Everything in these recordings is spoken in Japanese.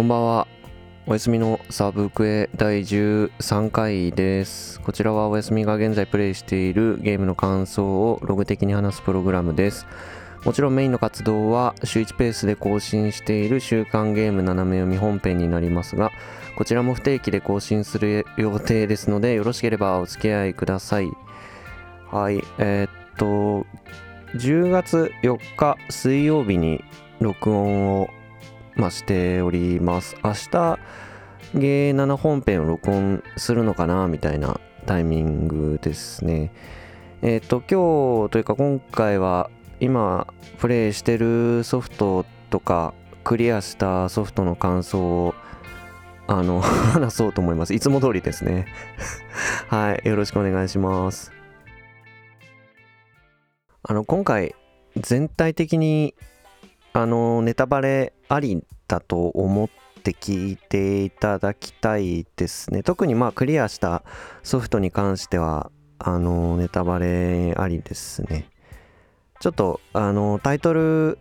こんばんは。おやすみのサブクエ第13回です。こちらはおやすみが現在プレイしているゲームの感想をログ的に話すプログラムです。もちろんメインの活動は週1ペースで更新している週刊ゲーム斜め読み本編になりますが、こちらも不定期で更新する予定ですので、よろしければお付き合いください。はい、えーっと、10月4日水曜日に録音をまあ、しております。明日、ゲー7本編を録音するのかなみたいなタイミングですね。えっ、と、今日というか今回は今プレイしてるソフトとかクリアしたソフトの感想をあの 話そうと思います。いつも通りですね。はい、よろしくお願いします。あの、今回全体的にあのネタバレありだと思って聞いていただきたいですね。特にまあクリアしたソフトに関してはあのネタバレありですね。ちょっとあのタイトル、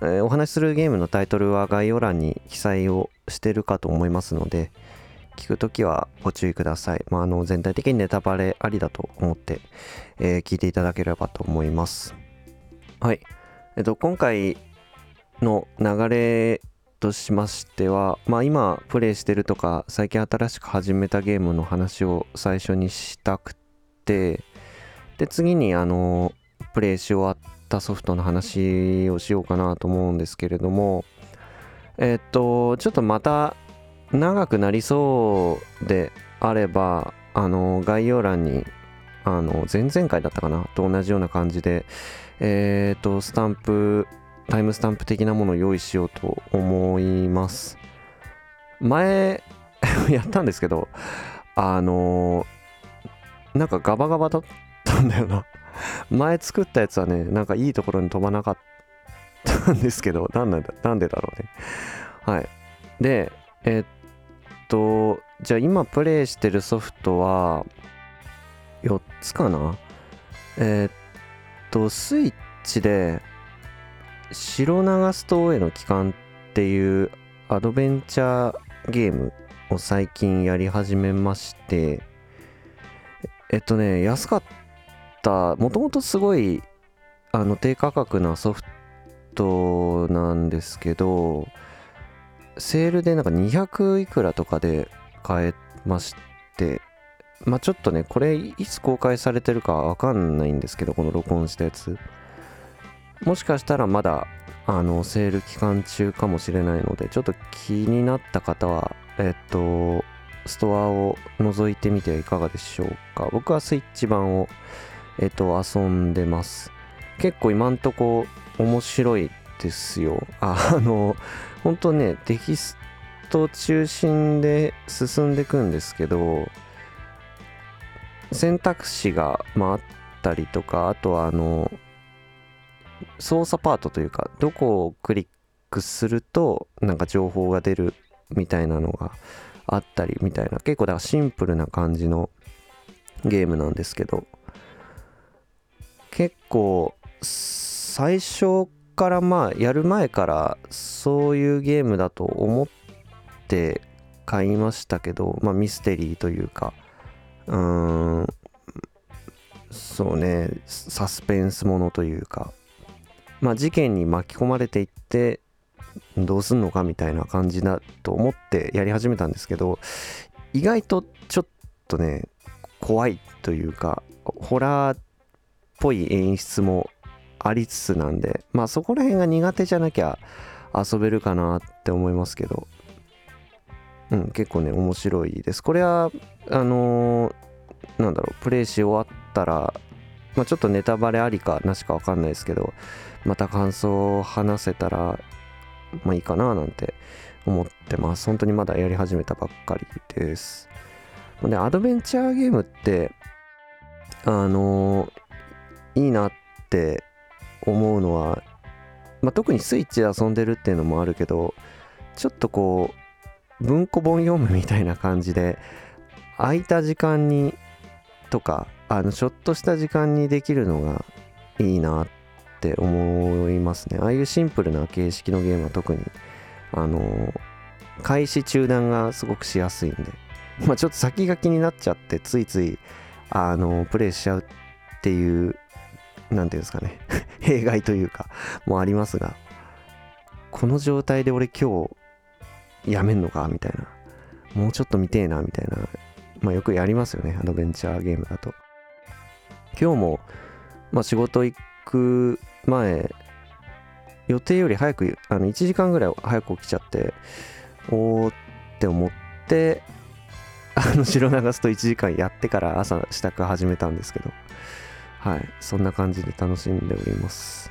えーお話しするゲームのタイトルは概要欄に記載をしてるかと思いますので聞くときはご注意ください、まあ、あの全体的にネタバレありだと思って、えー聞いていただければと思います。はい。えっと今回の流れとしましては、まあ、今プレイしてるとか最近新しく始めたゲームの話を最初にしたくてで次にあのプレイし終わったソフトの話をしようかなと思うんですけれどもえっとちょっとまた長くなりそうであればあの概要欄にあの前々回だったかなと同じような感じでえっとスタンプタイムスタンプ的なものを用意しようと思います。前 やったんですけどあのなんかガバガバだったんだよな。前作ったやつはねなんかいいところに飛ばなかったんですけどなんなんだなんでだろうね。はい。でえっとじゃあ今プレイしてるソフトは4つかな？えっとスイッチで白長ストへの帰還っていうアドベンチャーゲームを最近やり始めましてえっとね安かったもともとすごいあの低価格なソフトなんですけどセールでなんか200いくらとかで買えましてまあちょっとねこれいつ公開されてるかわかんないんですけどこの録音したやつ。もしかしたらまだあのセール期間中かもしれないのでちょっと気になった方はえっとストアを覗いてみてはいかがでしょうか。僕はスイッチ版をえっと遊んでます。結構今んとこ面白いですよ。あの本当ねテキスト中心で進んでいくんですけど選択肢が、まあ、あったりとかあとはあの操作パートというかどこをクリックするとなんか情報が出るみたいなのがあったりみたいな。結構だからシンプルな感じのゲームなんですけど。結構最初からまあやる前からそういうゲームだと思って買いましたけどまあミステリーというかうーんそうねサスペンスものというか。まあ、事件に巻き込まれていってどうすんのかみたいな感じだと思ってやり始めたんですけど意外とちょっとね怖いというかホラーっぽい演出もありつつなんでまあそこら辺が苦手じゃなきゃ遊べるかなって思いますけどうん結構ね面白いです。これはあのーなんだろうプレイし終わったらまあ、ちょっとネタバレありかなしかわかんないですけどまた感想を話せたらまあいいかななんて思ってます。本当にまだやり始めたばっかりです。でアドベンチャーゲームってあのいいなって思うのは、まあ、特にスイッチで遊んでるっていうのもあるけどちょっとこう文庫本読むみたいな感じで空いた時間にとかあのちょっとした時間にできるのがいいなって思いますね。ああいうシンプルな形式のゲームは特にあの開始中断がすごくしやすいんで。まあちょっと先が気になっちゃってついついあのプレイしちゃうっていう何ていうんですかね。弊害というかもありますがこの状態で俺今日やめんのかみたいな。もうちょっと見てえなみたいな。まあよくやりますよね。アドベンチャーゲームだと。今日も、まあ、仕事行く前予定より早くあの1時間ぐらい早く起きちゃっておーって思ってあの白流すと1時間やってから朝支度始めたんですけどはいそんな感じで楽しんでおります。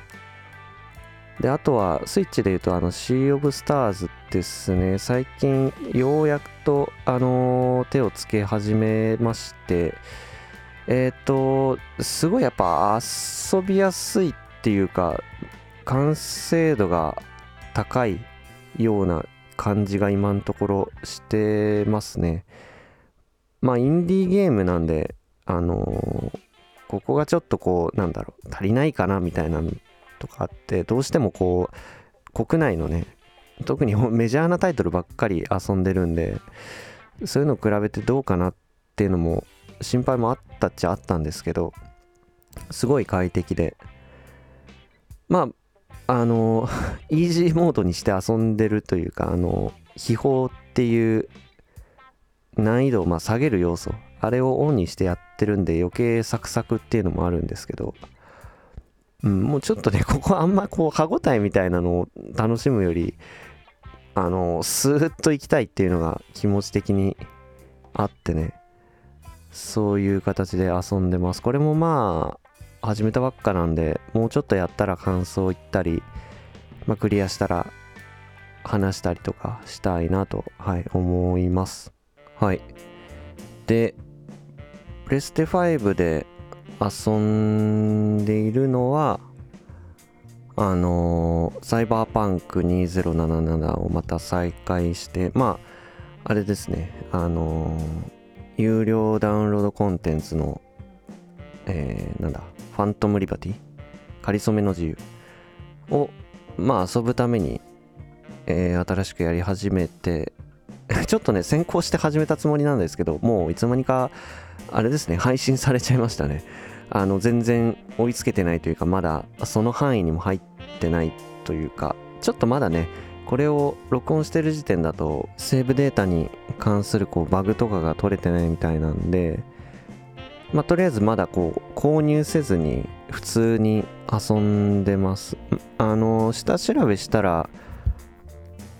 であとはスイッチで言うとあのシー・オブ・スターズですね。最近ようやくとあのー、手をつけ始めましてえっ、ー、とすごいやっぱ遊びやすいっていうか完成度が高いような感じが今のところしてますね。まあインディーゲームなんであのー、ここがちょっとこうなんだろう足りないかなみたいなとかあってどうしてもこう国内のね特に メジャーなタイトルばっかり遊んでるんでそういうのを比べてどうかなっていうのも心配もあったっちゃあったんですけどすごい快適で。まああの イージーモードにして遊んでるというかあの秘宝っていう難易度をまあ下げる要素あれをオンにしてやってるんで余計サクサクっていうのもあるんですけど、うん、もうちょっとね ここあんまこう歯応えみたいなのを楽しむよりあのスーッと行きたいっていうのが気持ち的にあってね。そういう形で遊んでます。これもまあ始めたばっかなんでもうちょっとやったら感想言ったり、まあ、クリアしたら話したりとかしたいなと、はい、思います。はい。でプレステ5で遊んでいるのはあのー、サイバーパンク2077をまた再開してまああれですねあのー有料ダウンロードコンテンツの、えー、なんだ、ファントムリバティ？かりそめの自由を、まあ遊ぶために、えー、新しくやり始めて、ちょっとね、先行して始めたつもりなんですけど、もういつの間にか、あれですね、配信されちゃいましたね。あの、全然追いつけてないというか、まだその範囲にも入ってないというか、ちょっとまだね、これを録音してる時点だとセーブデータに関するこうバグとかが取れてないみたいなんでまあとりあえずまだこう購入せずに普通に遊んでます。あの下調べしたら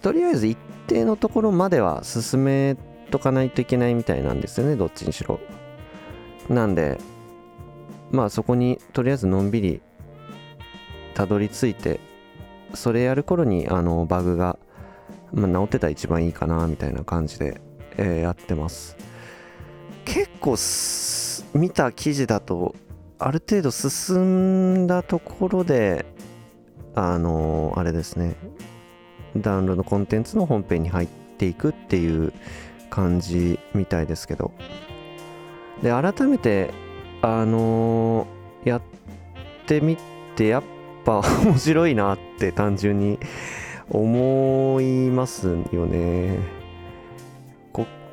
とりあえず一定のところまでは進めとかないといけないみたいなんですよねどっちにしろ。なんでまあそこにとりあえずのんびりたどり着いてそれやる頃にあのバグが、まあ、治ってたら一番いいかなみたいな感じで、えー、やってます。結構見た記事だとある程度進んだところであのー、あれですね。ダウンロードコンテンツの本編に入っていくっていう感じみたいですけど。で改めてあのー、やってみてやっぱ面白いなって単純に思いますよね。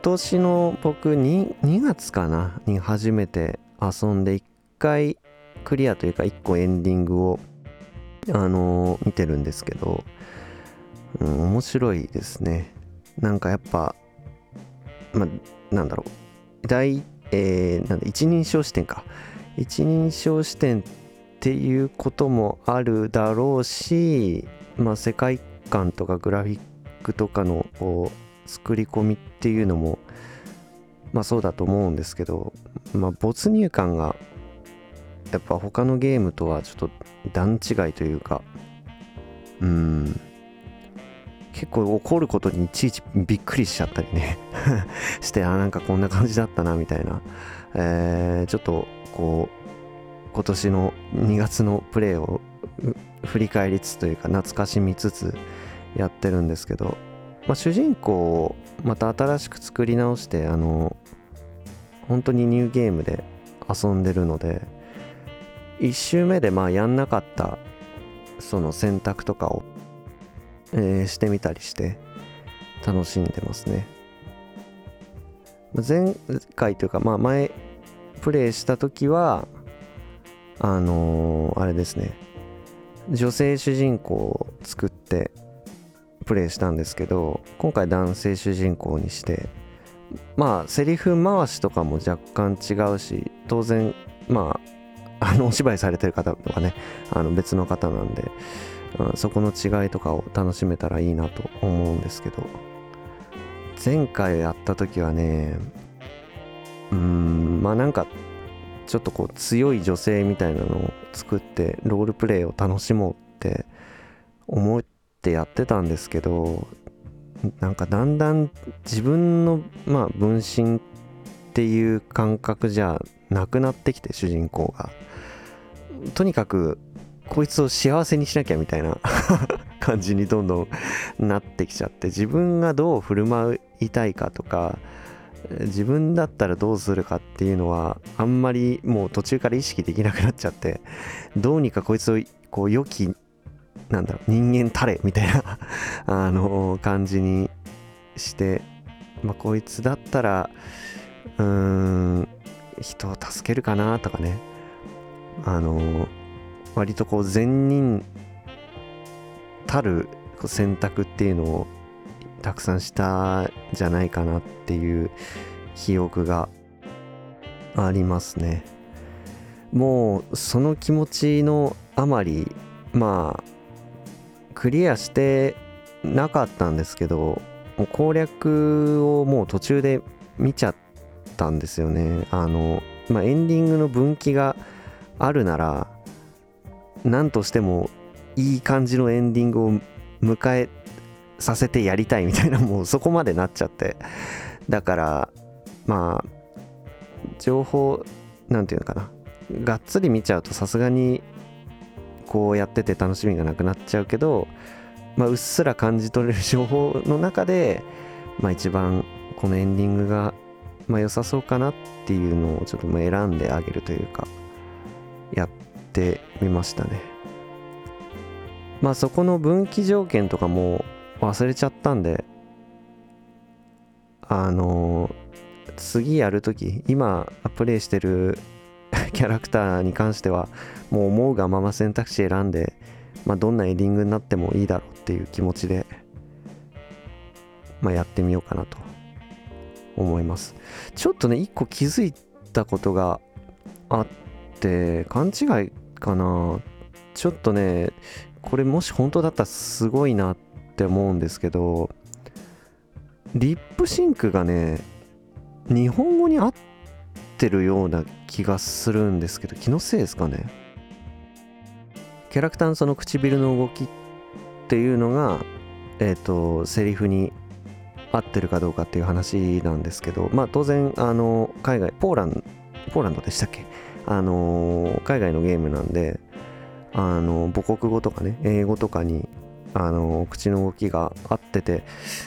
今年の僕 2, 2月かなに初めて遊んで1回クリアというか1個エンディングをあのー、見てるんですけど、うん、面白いですね。なんかやっぱ、まあ、なんだろう。大、えー、なん、一人称視点か。一人称視点っていうこともあるだろうし、まあ、世界観とかグラフィックとかのこう作り込みっていうのもまあそうだと思うんですけど、まあ、没入感がやっぱ他のゲームとはちょっと段違いというかうん結構怒ることにいちいちびっくりしちゃったりね してあなんかこんな感じだったなみたいな、えー、ちょっとこう今年の2月のプレーを振り返りつつというか懐かしみつつやってるんですけど、まあ、主人公また新しく作り直してあの本当にニューゲームで遊んでるので1周目でまあやんなかったその選択とかを、えー、してみたりして楽しんでますね。前回というかまあ前プレイした時はあのー、あれですね。女性主人公を作ってプレイしたんですけど今回男性主人公にしてまあセリフ回しとかも若干違うし当然まあ あのお芝居されてる方とかねあの別の方なんで、うん、そこの違いとかを楽しめたらいいなと思うんですけど前回やった時はねうんまあなんかちょっとこう強い女性みたいなのを作ってロールプレイを楽しもうって思ってってやってたんですけどなんかだんだん自分のまあ分身っていう感覚じゃなくなってきて主人公が。とにかくこいつを幸せにしなきゃみたいな 感じにどんどんなってきちゃって自分がどう振る舞いたいかとか自分だったらどうするかっていうのはあんまりもう途中から意識できなくなっちゃってどうにかこいつをこう良きなんだろう人間たれみたいな あの感じにして、まあ、こいつだったらうーん人を助けるかなとかね。あの割とこう善人たる選択っていうのをたくさんしたんじゃないかなっていう記憶がありますね。もうその気持ちのあまりまあクリアしてなかったんですけど攻略をもう途中で見ちゃったんですよね。あの、まあ、エンディングの分岐があるなら何としてもいい感じのエンディングを迎えさせてやりたいみたいなもうそこまでなっちゃって。だからまあ情報なんていうのかな。がっつり見ちゃうとさすがにこうやってて楽しみがなくなっちゃうけど、まあ、うっすら感じ取れる情報の中で、まあ、一番このエンディングが、まあ、良さそうかなっていうのをちょっと選んであげるというかやってみましたね。まあそこの分岐条件とかも忘れちゃったんであの次やるとき今プレイしてるキャラクターに関してはもう思うがまま選択肢選んで、まあ、どんなエディングになってもいいだろうっていう気持ちで、まあ、やってみようかなと思います。ちょっとね一個気づいたことがあって勘違いかな。ちょっとねこれもし本当だったらすごいなって思うんですけどリップシンクがね日本語に合ってるような気がするんですけど気のせいですかね？キャラクターのその唇の動きっていうのがえっ、ー、とセリフに合ってるかどうかっていう話なんですけどまあ当然あの海外ポーランポーランドでしたっけ？あの海外のゲームなんであの母国語とかね英語とかにあの口の動きが合ってて、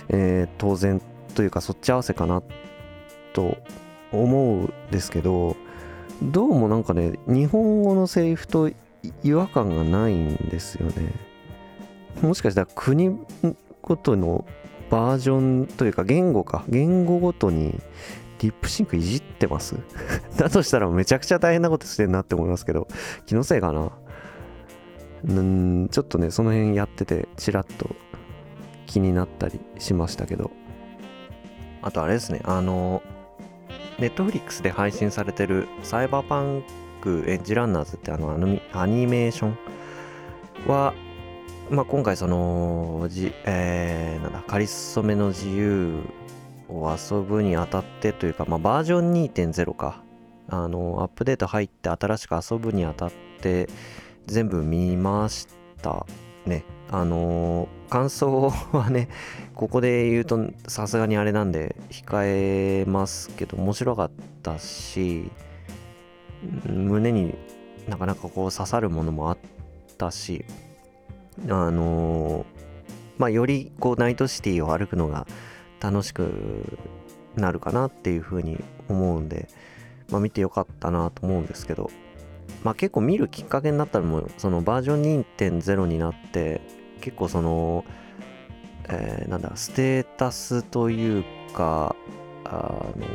えー、当然というかそっち合わせかなと思うんですけどどうもなんかね日本語のセリフと違和感がないんですよね。もしかしたら国ごとのバージョンというか言語か。言語ごとにリップシンクいじってます？だとしたらめちゃくちゃ大変なことしてんなって思いますけど気のせいかな？うんちょっとねその辺やっててちらっと気になったりしましたけど。あとあれですねあのネットフリックスで配信されてるサイバーパンクエッジランナーズってあのアニメーションは、まあ、今回そのじ、えー、なんだ、かりそめの自由を遊ぶにあたってというか、まあ、バージョン2.0か、あの、アップデート入って新しく遊ぶにあたって全部見ましたね。あのー、感想はね、ここで言うとさすがにあれなんで控えますけど、面白かったし、胸になかなかこう刺さるものもあったし、あのー、まあ、よりこうナイトシティを歩くのが楽しくなるかなっていうふうに思うんで、まあ、見てよかったなと思うんですけど、まあ、結構見るきっかけになったのもそのバージョン2.0になって結構そのえー、なんだステータスというかあの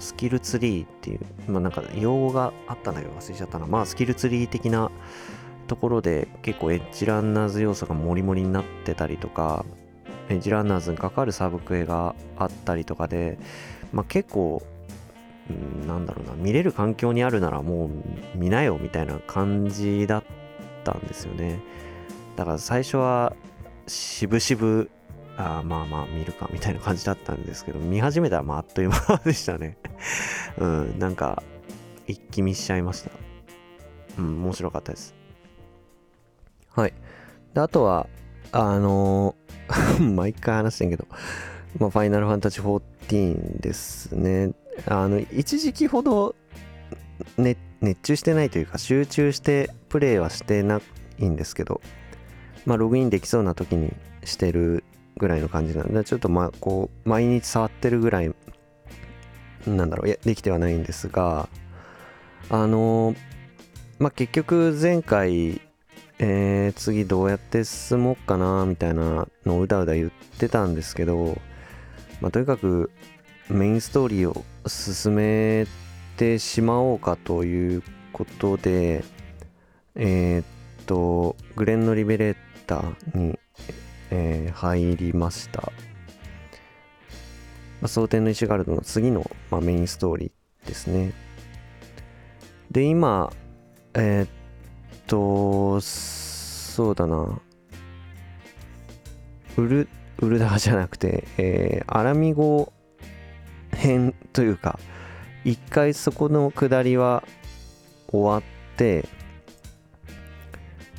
スキルツリーっていう、まあ、なんか用語があったんだけど忘れちゃったな。まあスキルツリー的なところで結構エッジランナーズ要素がモリモリになってたりとかエッジランナーズに関わるサブクエがあったりとかで、まあ、結構なんだろうな見れる環境にあるならもう見なよみたいな感じだったんですよね。だから最初は渋々あまあまあ見るかみたいな感じだったんですけど見始めたらまああっという間でしたね。うんなんか一気見しちゃいました。うん面白かったです。はい。であとはあのー、毎回話してんけどまあファイナルファンタジー14ですね。あの一時期ほど、ね、熱中してないというか集中してプレイはしてないんですけどまあログインできそうな時にしてるぐらいの感じなんでちょっとまあこう毎日触ってるぐらいなんだろう。いやできてはないんですがあのまあ結局前回えー、次どうやって進もうかなみたいなのをうだうだ言ってたんですけど、まあ、とにかくメインストーリーを進めてしまおうかということで、えー、っと、グレンのリベレーターに、えー、入りました。まあ、蒼天の石ガルドの次の、まあ、メインストーリーですね。で、今、えー、っと、そうだな。ウル、ウルダーじゃなくて、えー、アラミ語編というか一回そこの下りは終わって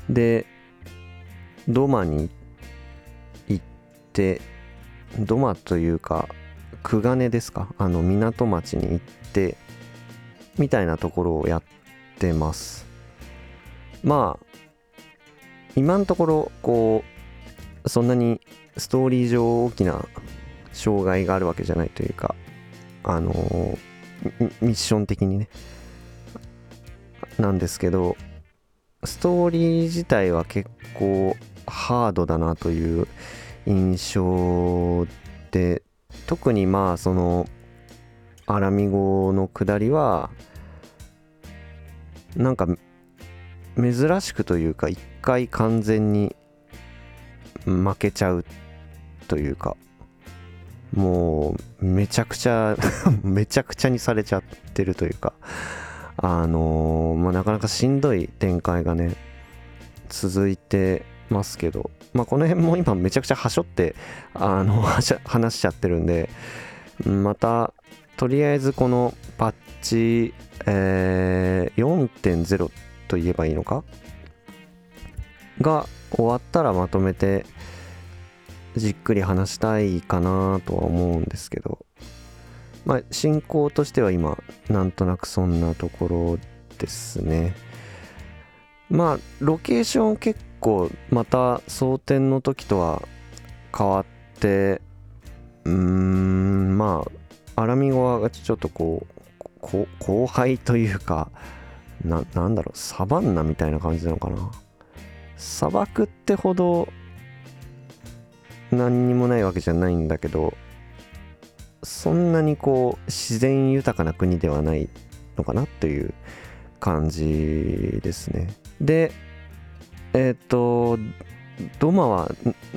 で土間に行って土間というか久金ですか？あの港町に行ってみたいなところをやってます。まあ今のところこうそんなにストーリー上大きな障害があるわけじゃないというかあのミッション的にね。なんですけどストーリー自体は結構ハードだなという印象で特にまあそのアラミ語の下りはなんか珍しくというか一回完全に負けちゃうというかもうめちゃくちゃ めちゃくちゃにされちゃってるというかあのー、まあ、なかなかしんどい展開がね続いてますけどまあこの辺も今めちゃくちゃはしょってあの話しちゃってるんでまたとりあえずこのパッチ、えー、4.0と言えばいいのか？が終わったらまとめてじっくり話したいかなとは思うんですけどまあ進行としては今なんとなくそんなところですね。まあロケーション結構また争点の時とは変わってうーんまあアラミゴはちょっとこう後輩というかななんだろうサバンナみたいな感じなのかな。砂漠ってほど何にもないわけじゃないんだけどそんなにこう自然豊かな国ではないのかなという感じですね。でえっ、ー、とドマは、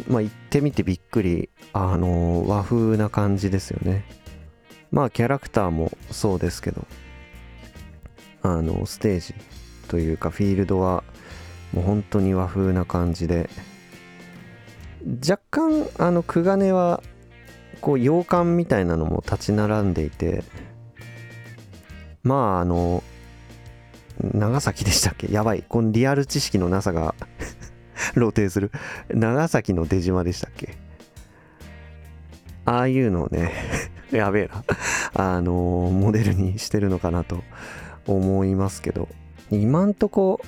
まあ、行ってみてびっくり。あの和風な感じですよね。まあキャラクターもそうですけど。あのステージというかフィールドはもう本当に和風な感じで。若干あの久金はこう洋館みたいなのも立ち並んでいて。まああの長崎でしたっけ？やばい。このリアル知識のなさが 露呈する。長崎の出島でしたっけ？ああいうのをね やべえな。あのモデルにしてるのかなと思いますけど。今んとこ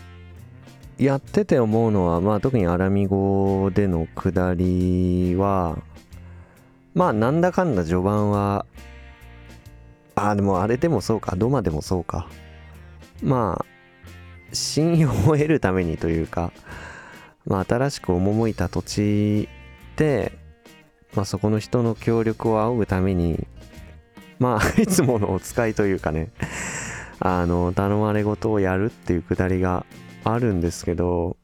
やってて思うのは、まあ、特にアラミ語での下りはまあなんだかんだ序盤はあでもあれでもそうか。ドマでもそうか。まあ信用を得るためにというか、まあ、新しく赴いた土地でまあ、そこの人の協力を仰ぐためにまあいつものお使いというかねあの頼まれ事をやるっていうくだりがあるんですけど、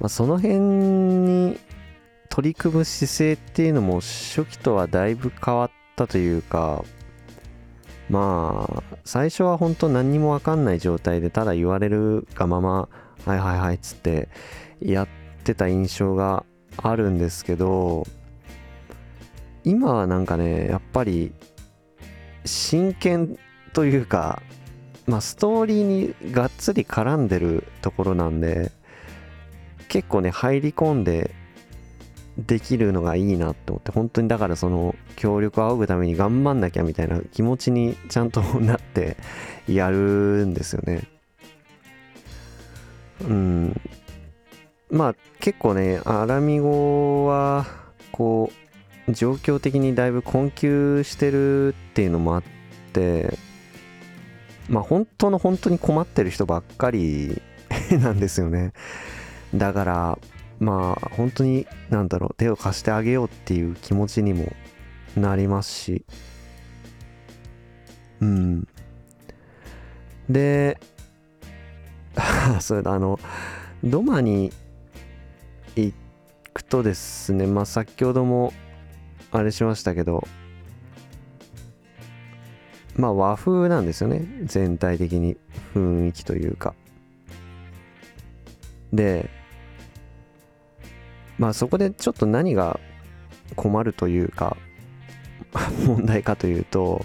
まあ、その辺に取り組む姿勢っていうのも初期とはだいぶ変わったというかまあ最初は本当何にも分かんない状態でただ言われるがままはいはいはいっつってやってた印象があるんですけど今はなんかねやっぱり真剣というかまあストーリーにがっつり絡んでるところなんで結構ね入り込んでできるのがいいなと思って本当にだからその協力を仰ぐために頑張んなきゃみたいな気持ちにちゃんとなってやるんですよね。うん。まあ結構ねアラミ語はこう状況的にだいぶ困窮してるっていうのもあってまあ本当の本当に困ってる人ばっかりなんですよね。だからまあ本当に何だろう手を貸してあげようっていう気持ちにもなりますし。うん。で それあのドマに行くとですねまあ先ほどもあれしましたけどまあ和風なんですよね。全体的に雰囲気というか。でまあそこでちょっと何が困るというか 問題かというと、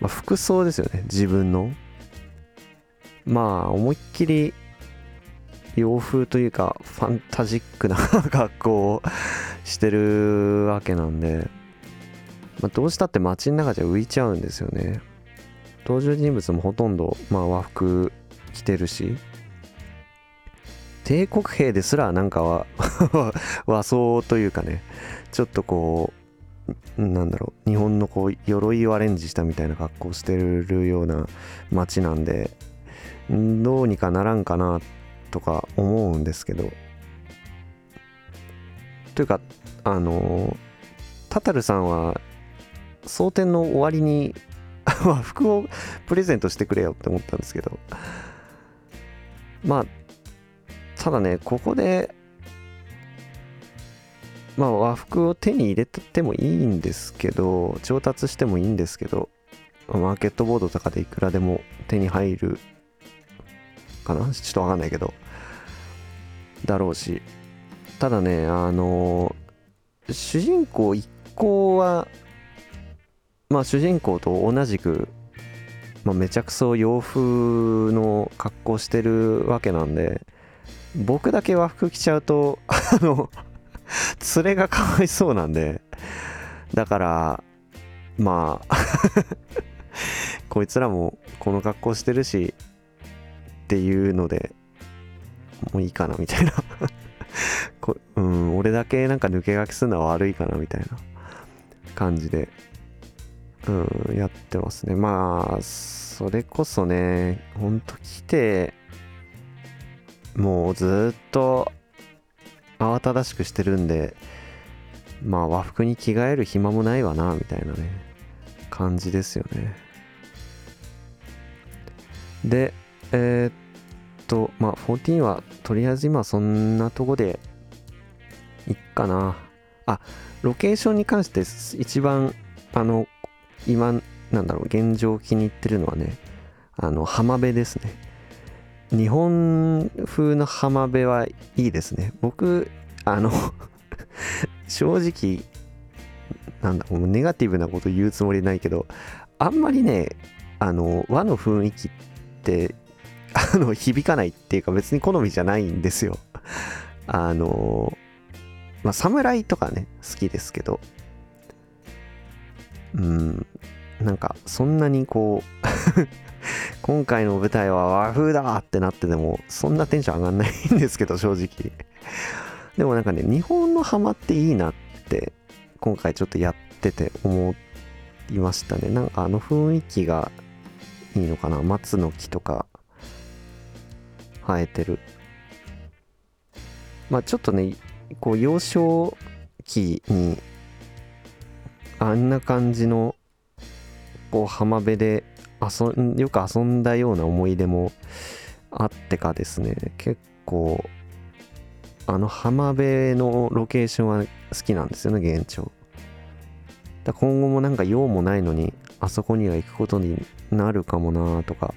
まあ、服装ですよね。自分の。まあ思いっきり洋風というかファンタジックな 格好をしてるわけなんで、まあ、どうしたって街の中じゃ浮いちゃうんですよね。登場人物もほとんど、まあ、和服着てるし。帝国兵ですらなんかは 和装というかねちょっとこうなんだろう日本のこう鎧をアレンジしたみたいな格好してるような街なんでどうにかならんかなとか思うんですけど。というかあのタタルさんは蒼天の終わりに 和服をプレゼントしてくれよって思ったんですけど。まあただね、ここで、まあ和服を手に入れてもいいんですけど、調達してもいいんですけど、マーケットボードとかでいくらでも手に入るかな？ちょっとわかんないけど、だろうし。ただね、あの主人公一行は、まあ主人公と同じく、まあ、めちゃくそ洋風の格好してるわけなんで、僕だけ和服着ちゃうと、あの、連れがかわいそうなんで、だから、まあ こいつらもこの格好してるし、っていうので、もういいかなみたいな こうん、俺だけなんか抜け書きするのは悪いかなみたいな感じで、うん、やってますね。まあ、それこそね、ほんと来て、もうずっと慌ただしくしてるんでまあ和服に着替える暇もないわなみたいなね感じですよね。でえー、っとまあ14はとりあえず今そんなとこでいっかな。あロケーションに関して一番あの今なんだろう現状気に入ってるのはねあの浜辺ですね。日本風の浜辺はいいですね。僕、あの 正直、なんだ、もうネガティブなこと言うつもりないけど、あんまりね、あの、和の雰囲気って、あの、響かないっていうか別に好みじゃないんですよ。あの、まあ、侍とかね、好きですけど、うん、なんか、そんなにこう 今回の舞台は和風だってなってでも、そんなテンション上がんないんですけど、正直。でもなんかね、日本の浜っていいなって、今回ちょっとやってて思いましたね。なんかあの雰囲気がいいのかな。松の木とか生えてる。まあちょっとね、こう幼少期にあんな感じのこう浜辺で遊んよく遊んだような思い出もあってかですね。結構あの浜辺のロケーションは好きなんですよね現状だ今後もなんか用もないのにあそこには行くことになるかもなとか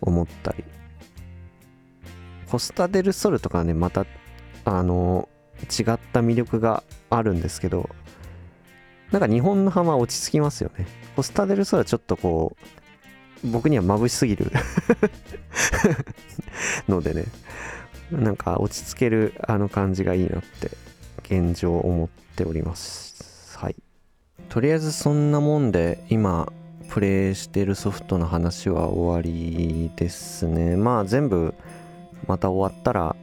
思ったり。コスタ・デル・ソルとかねまたあの違った魅力があるんですけどなんか日本の浜落ち着きますよね。コスタ・デル・ソルはちょっとこう僕には眩しすぎる のでねなんか落ち着けるあの感じがいいなって現状思っております。はい。とりあえずそんなもんで今プレイしてるソフトの話は終わりですね。まあ全部また終わったら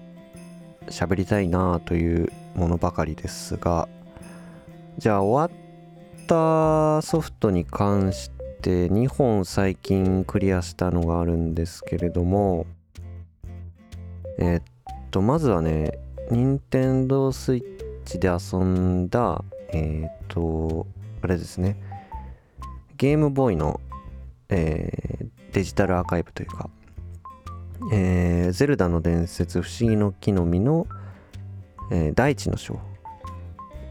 喋りたいなというものばかりですが。じゃあ終わったソフトに関して2本最近クリアしたのがあるんですけれどもえ、っとまずはね任天堂 switch で遊んだえ、っとあれですねゲームボーイの、えー、デジタルアーカイブというかえー、ゼルダの伝説不思議の木の実の、えー、大地の章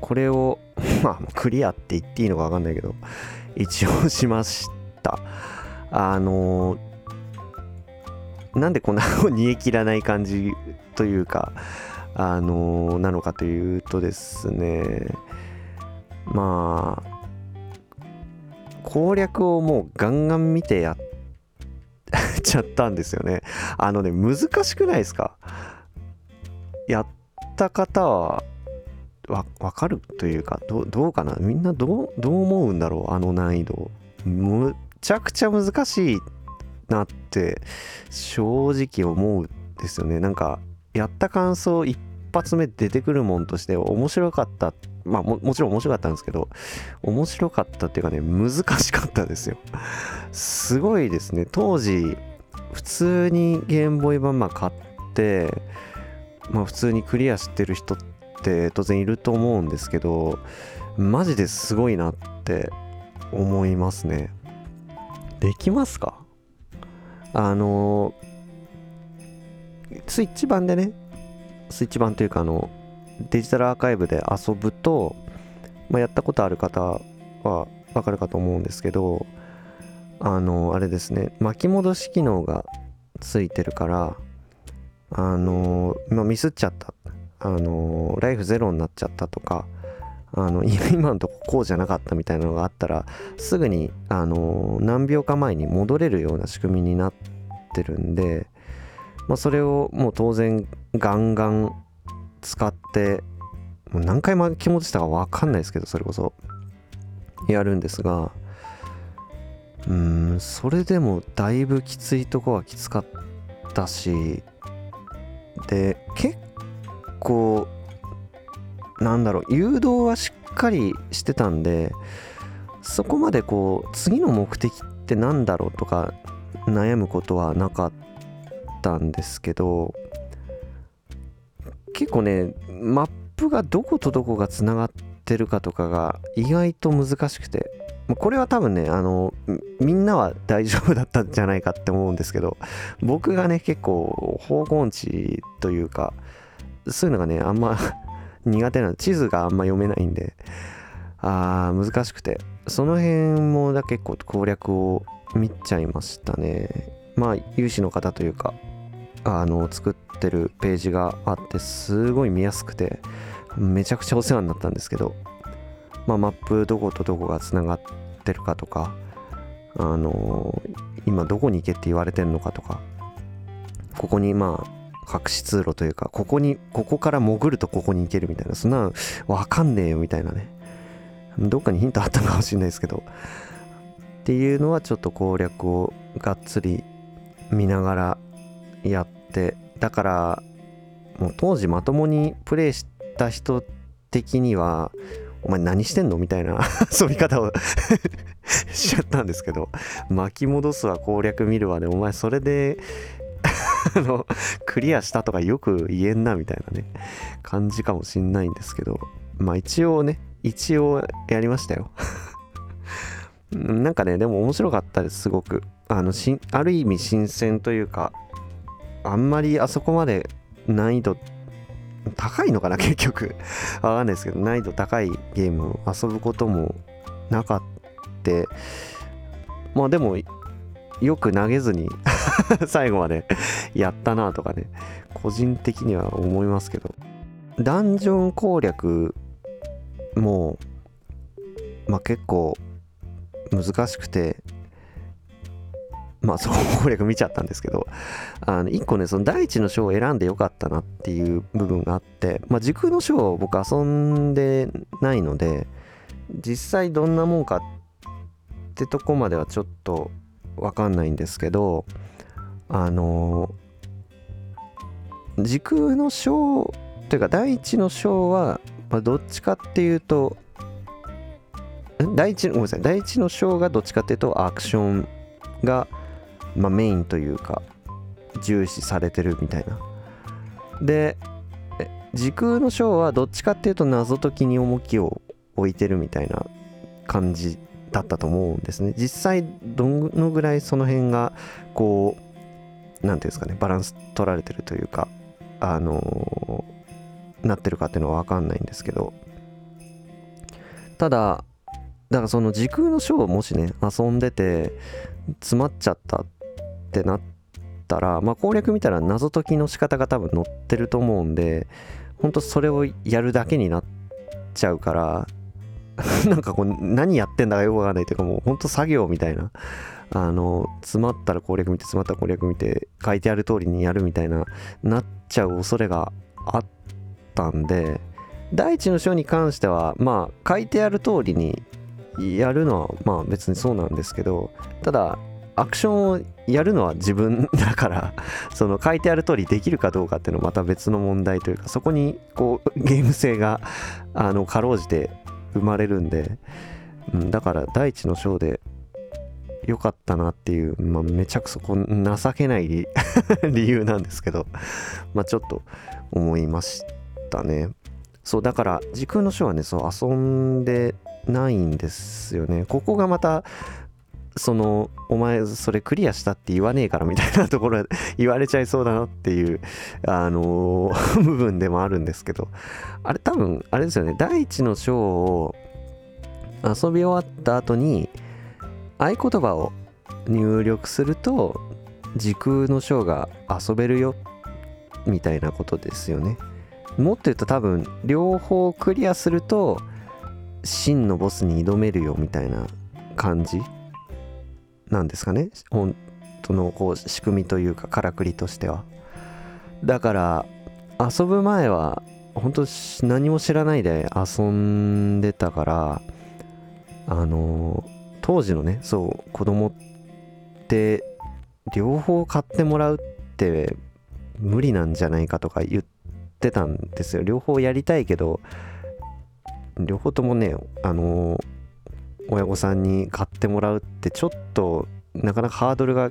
これを まあクリアって言っていいのか分かんないけど一応しましたあのー、なんでこんな煮え切らない感じというかあのー、なのかというとですねまあ攻略をもうガンガン見てやっ ちゃったんですよね。あのね、難しくないですか？やった方はわかるというかど、どうかな？みんなどうどう思うんだろう？あの難易度。むちゃくちゃ難しいなって正直思うんですよね。なんかやった感想一発目出てくるもんとして面白かったまあももちろん面白かったんですけど面白かったっていうかね難しかったですよすごいですね当時普通にゲームボーイ版ま買ってまあ普通にクリアしてる人って当然いると思うんですけどマジですごいなって思いますね。できますか？あのスイッチ版でねスイッチ版というかあのデジタルアーカイブで遊ぶと、まあ、やったことある方はわかるかと思うんですけどあのあれですね巻き戻し機能がついてるからあの、まあ、ミスっちゃった。あのライフゼロになっちゃったとかあの今のとここうじゃなかったみたいなのがあったらすぐにあの何秒か前に戻れるような仕組みになってるんで、まあ、それをもう当然ガンガン使ってもう何回巻き戻したか分かんないですけどそれこそ。やるんですがうんそれでもだいぶきついとこはきつかったしで結構なんだろう誘導はしっかりしてたんでそこまでこう次の目的って何だろうとか悩むことはなかったんですけど結構ねマップがどことどこがつながってるかとかが意外と難しくてこれは多分ねあのみんなは大丈夫だったんじゃないかって思うんですけど僕がね結構方向地というかそういうのがねあんま 苦手な地図があんま読めないんであー難しくて。その辺もだ結構攻略を見ちゃいましたね。まあ有志の方というかあの作ってるページがあってすごい見やすくてめちゃくちゃお世話になったんですけど、まあ、マップどことどこがつながってるかとかあの今どこに行けって言われてんのかとかここにまあ隠し通路というかここにここから潜るとここに行けるみたいなそんなわかんねえよみたいなね。どっかにヒントあったのかもしれないですけど。っていうのはちょっと攻略をがっつり見ながらやってだからもう当時まともにプレイした人的にはお前何してんのみたいな遊び方を しちゃったんですけど。巻き戻すは攻略見るわね。お前それであのクリアしたとかよく言えんなみたいなね感じかもしんないんですけどまあ一応ね一応やりましたよ。なんかねでも面白かったですすごく。あのしんある意味新鮮というかあんまりあそこまで難易度高いのかな結局。わかんないですけど難易度高いゲームを遊ぶこともなかってまあでもよく投げずに 最後までやったなとかね個人的には思いますけど。ダンジョン攻略もまあ結構難しくてまあ、そこ攻略見ちゃったんですけど、あの、一個ね、その第一の章を選んでよかったなっていう部分があって、まあ、時空の章を僕遊んでないので、実際どんなもんかってとこまではちょっとわかんないんですけど、あの時空の章というか第一の章は、まあ、どっちかっていうと第一ごめんなさい。第一の章がどっちかっていうとアクションがまあ、メインというか重視されてるみたいな。で時空のショーはどっちかっていうと謎解きに重きを置いてるみたいな感じだったと思うんですね。実際どのぐらいその辺がこう何ていうんですかねバランス取られてるというかあの、なってるかっていうのは分かんないんですけど。ただだからその時空のショーをもしね遊んでて詰まっちゃったってなったら、まあ、攻略見たら謎解きの仕方が多分載ってると思うんで本当それをやるだけになっちゃうから なんかこう何やってんだかよくわかんないというかもう本当作業みたいな。あの詰まったら攻略見て詰まったら攻略見て書いてある通りにやるみたいななっちゃう恐れがあったんで第一の章に関してはまあ書いてある通りにやるのはまあ別にそうなんですけどただアクションをやるのは自分だから その書いてある通りできるかどうかっていうのはまた別の問題というかそこにこうゲーム性があのかろうじて生まれるんで、うん、だから第一の章で良かったなっていう、まあ、めちゃくそこ情けない 理由なんですけど、まあ、ちょっと思いましたね。そうだから時空の章はねそう遊んでないんですよね。ここがまたそのお前それクリアしたって言わねえからみたいなところ 言われちゃいそうだなっていうあの、部分でもあるんですけど。あれ多分あれですよね。第一の章を遊び終わった後に合言葉を入力すると時空の章が遊べるよみたいなことですよね。もっと言うと多分両方クリアすると真のボスに挑めるよみたいな感じなんですかね。本当のこう仕組みというかからくりとしては。だから遊ぶ前は本当何も知らないで遊んでたからあの当時のねそう子供って両方買ってもらうって無理なんじゃないかとか言ってたんですよ。両方やりたいけど両方ともねあの親御さんに買ってもらうってちょっとなかなかハードルが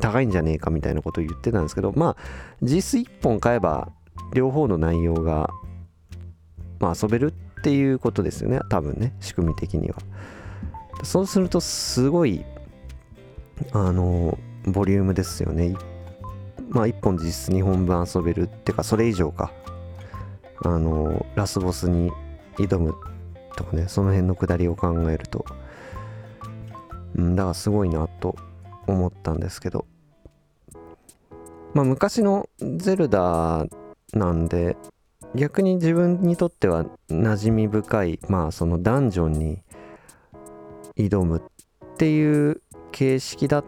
高いんじゃねえかみたいなことを言ってたんですけどまあ実質1本買えば両方の内容が、まあ、遊べるっていうことですよね。多分ね仕組み的には。そうするとすごいあのボリュームですよね。まあ1本実質2本分遊べるっていうかそれ以上か。あのラスボスに挑むとかねその辺のくだりを考えると。うんだからすごいなと思ったんですけど。まあ昔のゼルダなんで逆に自分にとっては馴染み深いまあそのダンジョンに挑むっていう形式だっ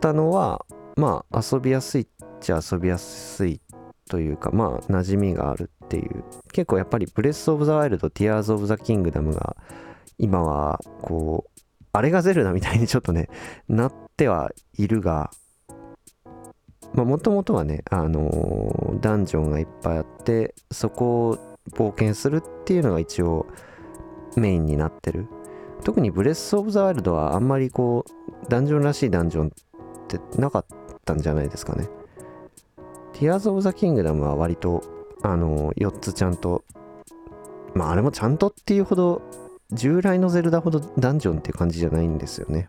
たのはまあ遊びやすいっちゃ遊びやすいというかまあ馴染みがあるっていう。結構やっぱりブレス・オブ・ザ・ワイルドティアーズ・オブ・ザ・キングダムが今はこうあれがゼルダみたいにちょっとね なってはいるがまあもともとはねあのー、ダンジョンがいっぱいあってそこを冒険するっていうのが一応メインになってる。特にブレス・オブ・ザ・ワイルドはあんまりこうダンジョンらしいダンジョンってなかったんじゃないですかね。ティアーズ・オブ・ザ・キングダムは割とあの4つちゃんとまああれもちゃんとっていうほど従来のゼルダほどダンジョンっていう感じじゃないんですよね。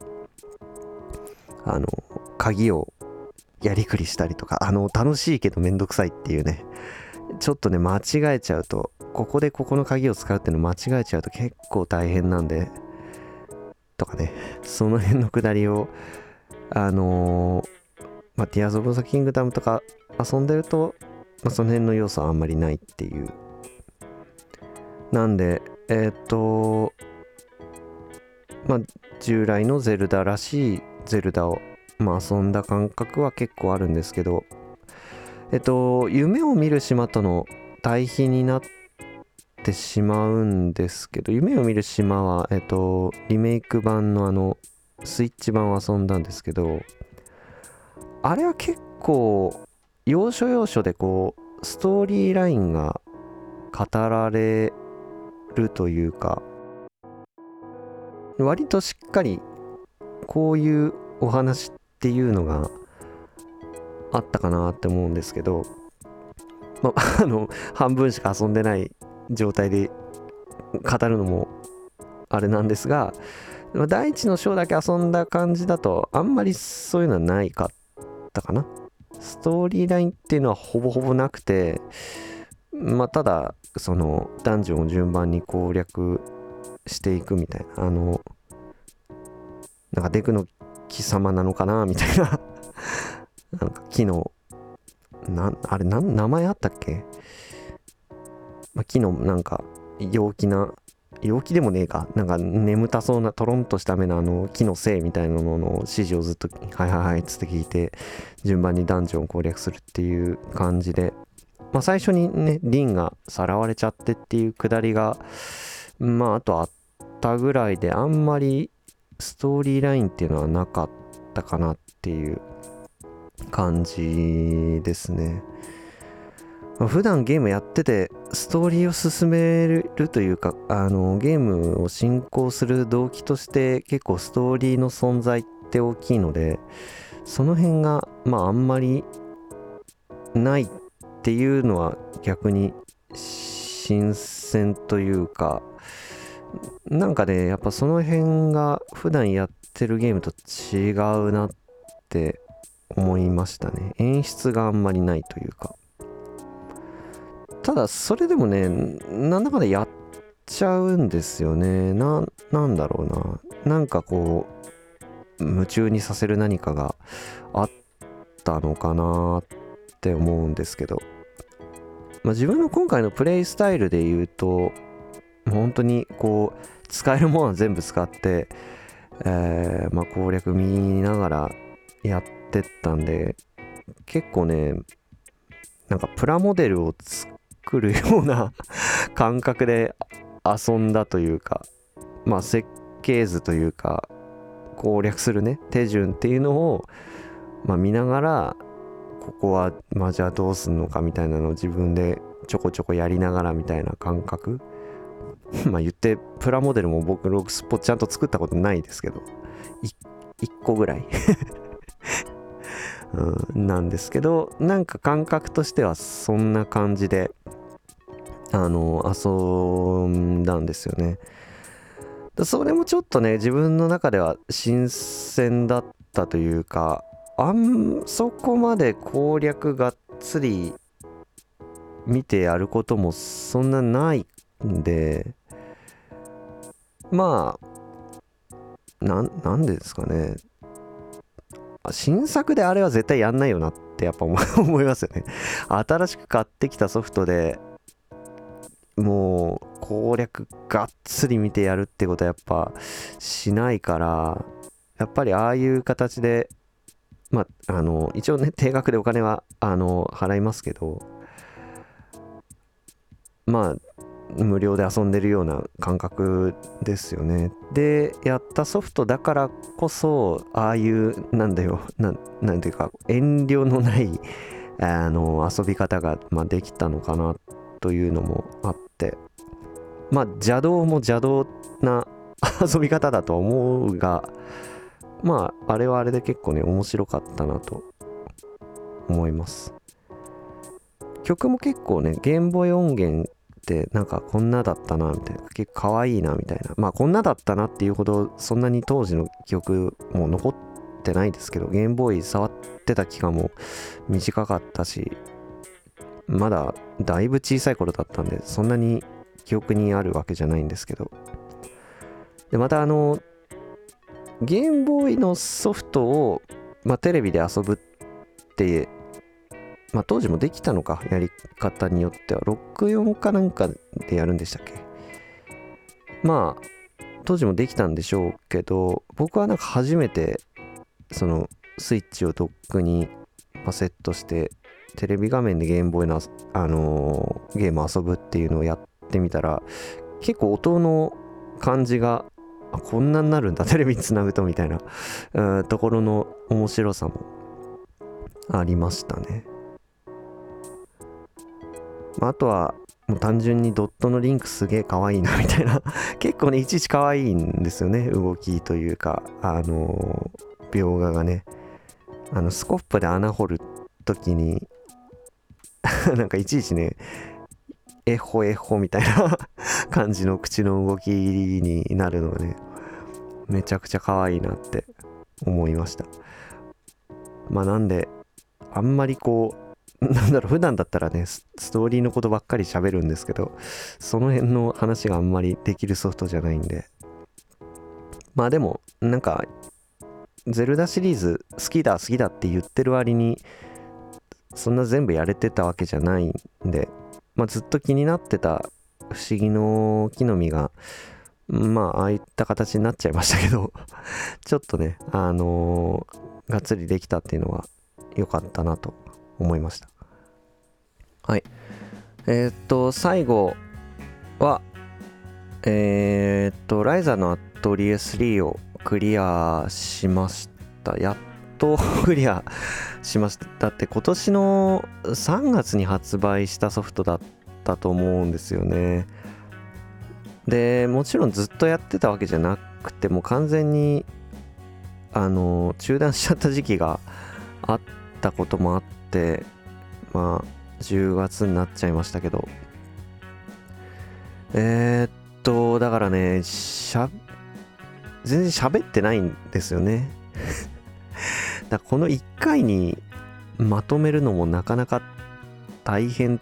あの鍵をやりくりしたりとかあの楽しいけどめんどくさいっていうね。ちょっとね間違えちゃうとここでここの鍵を使うっていうの間違えちゃうと結構大変なんでとかね。その辺のくだりをあのー、まあ、ティアーズ・オブ・ザ・キングダムとか遊んでると、まあ、その辺の要素はあんまりないっていう。なんでえー、っとまあ従来のゼルダらしいゼルダを、まあ、遊んだ感覚は結構あるんですけどえっと夢を見る島との対比になってしまうんですけど夢を見る島はえっとリメイク版のあのスイッチ版を遊んだんですけどあれは結構要所要所でこうストーリーラインが語られるというか割としっかりこういうお話っていうのがあったかなって思うんですけど、ま あ、の半分しか遊んでない状態で語るのもあれなんですが第一の章だけ遊んだ感じだとあんまりそういうのはないかったかな。ストーリーラインっていうのはほぼほぼなくてまあただそのダンジョンを順番に攻略していくみたいなあのなんかデクの貴様なのかなみたいな なんか昨日なあれな名前あったっけ、まあ、昨日なんか陽気な陽気でもねえかなんか眠たそうなトロンとした目のあの木のせいみたいなのの指示をずっと「はいはいはい」っつって聞いて順番にダンジョンを攻略するっていう感じでまあ最初にねリンがさらわれちゃってっていうくだりがまああとあったぐらいであんまりストーリーラインっていうのはなかったかなっていう感じですね。普段ゲームやっててストーリーを進めるというかあのゲームを進行する動機として結構ストーリーの存在って大きいのでその辺がまああんまりないっていうのは逆に新鮮というかなんかねやっぱその辺が普段やってるゲームと違うなって思いましたね。演出があんまりないというか。ただそれでもねなんだかんだやっちゃうんですよね。ななんだろうな。なんかこう夢中にさせる何かがあったのかなって思うんですけど、まあ、自分の今回のプレイスタイルで言うと本当にこう使えるものは全部使って、えー、まあ、攻略見ながらやってったんで結構ねなんかプラモデルを作るような 感覚で遊んだというかまあ設計図というか攻略するね手順っていうのを、まあ、見ながらここはまあじゃあどうすんのかみたいなのを自分でちょこちょこやりながらみたいな感覚。まあ言ってプラモデルも僕ログスポちゃんと作ったことないですけど 1, 1個ぐらい。うん、なんですけどなんか感覚としてはそんな感じであの遊んだんですよね。それもちょっとね自分の中では新鮮だったというかあんそこまで攻略がっつり見てやることもそんなないんでまあなんでですかね。新作であれは絶対やんないよなってやっぱ思い ますよね。新しく買ってきたソフトでもう攻略がっつり見てやるってことはやっぱしないからやっぱりああいう形でまああの一応ね定額でお金はあの払いますけどまあ無料で遊んでるような感覚ですよね。でやったソフトだからこそああいうなんだよなんていうか遠慮のないあの遊び方が、まあ、できたのかなというのもあってまあ邪道も邪道な 遊び方だと思うがまああれはあれで結構ね面白かったなと思います。曲も結構ねゲームボーイ音源ってなんかこんなだったなみたいな結構可愛いなみたいな。まあこんなだったなっていうほどそんなに当時の記憶も残ってないですけどゲームボーイ触ってた期間も短かったしまだだいぶ小さい頃だったんでそんなに記憶にあるわけじゃないんですけどでまたあのゲームボーイのソフトを、まあ、テレビで遊ぶってまあ、当時もできたのか、やり方によっては。64かなんかでやるんでしたっけ？まあ、当時もできたんでしょうけど、僕はなんか初めて、その、スイッチをドックにセットして、テレビ画面でゲームボーイの、あのー、ゲーム遊ぶっていうのをやってみたら、結構音の感じが、こんなになるんだ、テレビにつなぐとみたいな、ところの面白さもありましたね。まあ、とはもう単純にドットのリンクすげえ可愛いな みたいな。結構ねいちいち可愛いんですよね。動きというかあの、描画がね。あのスコップで穴掘る時に なんかいちいちねえほえほみたいな 感じの口の動きになるのがねめちゃくちゃ可愛いなって思いましたまあなんであんまりこう なんだろう、普段だったらね、ストーリーのことばっかり喋るんですけど、その辺の話があんまりできるソフトじゃないんで。まあでも、なんか、ゼルダシリーズ好きだ好きだって言ってる割に、そんな全部やれてたわけじゃないんで、まあずっと気になってた不思議の木の実が、まあああいった形になっちゃいましたけど、ちょっとね、あのー、がっつりできたっていうのは良かったなと思いました。はい。えー、っと最後はえー、っとライザーのアトリエ3をクリアしました。やっとクリアしました。だって今年の3月に発売したソフトだったと思うんですよね。でもちろんずっとやってたわけじゃなくてもう完全にあの中断しちゃった時期があったこともあってまあ10月になっちゃいましたけど。えー、っとだからねしゃ全然喋ってないんですよね。だこの1回にまとめるのもなかなか大変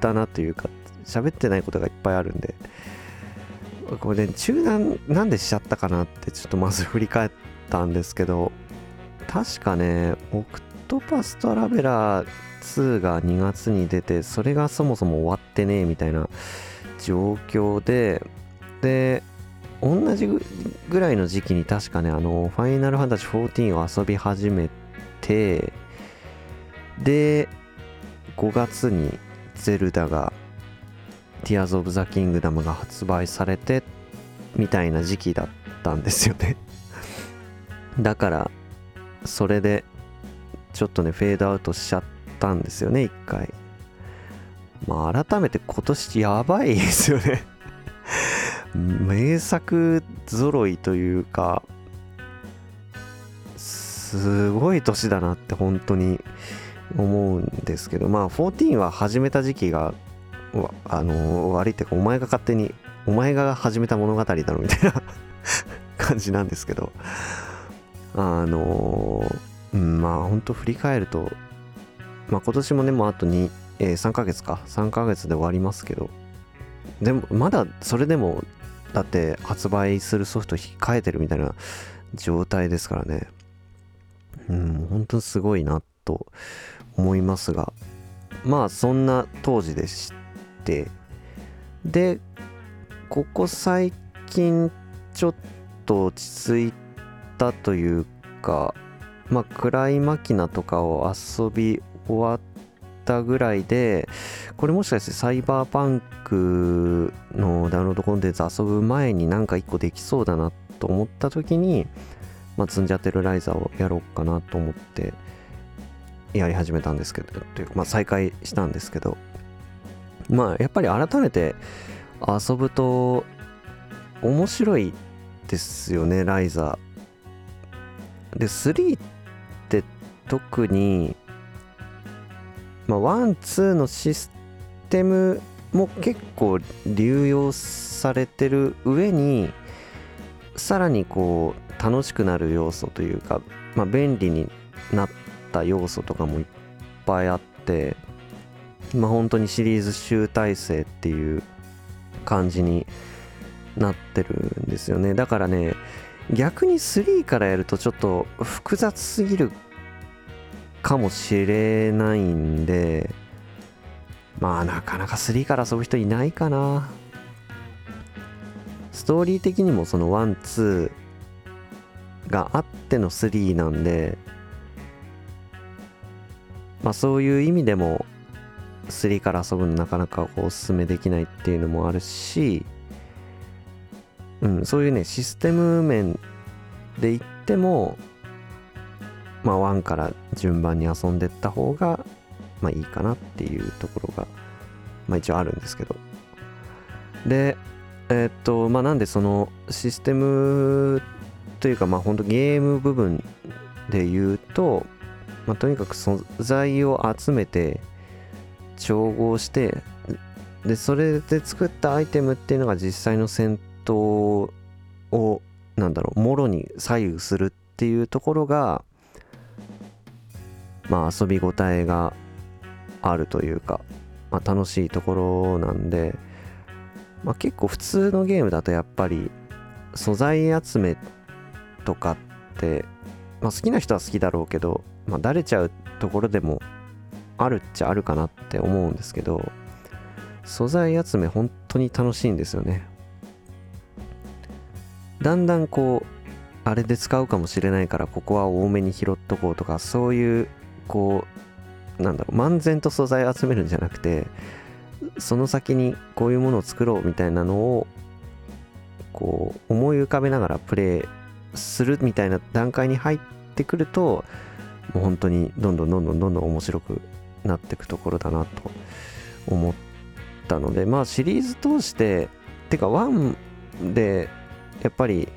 だなというか喋ってないことがいっぱいあるんでこれ、ね、中断なんでしちゃったかなってちょっとまず振り返ったんですけど確かねオクトパストラベラー2が2月に出て、それがそもそも終わってねえみたいな状況で、で、同じぐらいの時期に確かね、あの、ファイナルファンタジー14を遊び始めて、で、5月にゼルダが、ティアーズ・オブ・ザ・キングダムが発売されて、みたいな時期だったんですよね だから、それで、ちょっとね、フェードアウトしちゃったんですよね、一回。まあ、改めて今年やばいですよね 名作揃いというか、すごい年だなって本当に思うんですけど、まあ、14は始めた時期が、あの悪いってか、お前が勝手に、お前が始めた物語だろみたいな 感じなんですけど、あの、まあ本当振り返ると、まあ、今年もねもうあと2、えー、3ヶ月か。3ヶ月で終わりますけどでもまだそれでもだって発売するソフト控えてるみたいな状態ですからね。うん本当すごいなと思いますが。まあそんな当時でして。でここ最近ちょっと落ち着いたというかまあ、暗いマキナとかを遊び終わってたぐらいで、これもしかしてサイバーパンクのダウンロードコンテンツ遊ぶ前になんか1個できそうだなと思った時に、まあ、積んじゃってるライザーをやろうかなと思ってやり始めたんですけど、というか、まあ、再開したんですけど、まあ、やっぱり改めて遊ぶと面白いですよね、ライザー。で、3って特に、まあ、 one、two のシステムも結構流用されてる上にさらにこう楽しくなる要素というか、まあ、便利になった要素とかもいっぱいあってまあ本当にシリーズ集大成っていう感じになってるんですよね。だからね逆に3からやるとちょっと複雑すぎるかもしれないんでまあなかなか3から遊ぶ人いないかな。ストーリー的にもその12があっての3なんでまあそういう意味でも3から遊ぶのなかなかおすすめできないっていうのもあるしうん、そういうねシステム面で言ってもまあ1から順番に遊んでった方がまあいいかなっていうところがまあ一応あるんですけど。でえー、っとまあなんでそのシステムというかまあ本当ゲーム部分で言うと、まあ、とにかく素材を集めて調合してでそれで作ったアイテムっていうのが実際の戦トをなんだろうもろに左右するっていうところがまあ遊び応えがあるというか、まあ、楽しいところなんで、まあ、結構普通のゲームだとやっぱり素材集めとかって、まあ、好きな人は好きだろうけど、まあ、だれちゃうところでもあるっちゃあるかなって思うんですけど素材集め本当に楽しいんですよね。だんだんこうあれで使うかもしれないからここは多めに拾っとこうとかそういうこうなんだろう漫然と素材集めるんじゃなくてその先にこういうものを作ろうみたいなのをこう思い浮かべながらプレイするみたいな段階に入ってくるともう本当にどんどんどんどんどんどん面白くなっていくところだなと思ったのでまあシリーズ通しててか1でやっぱり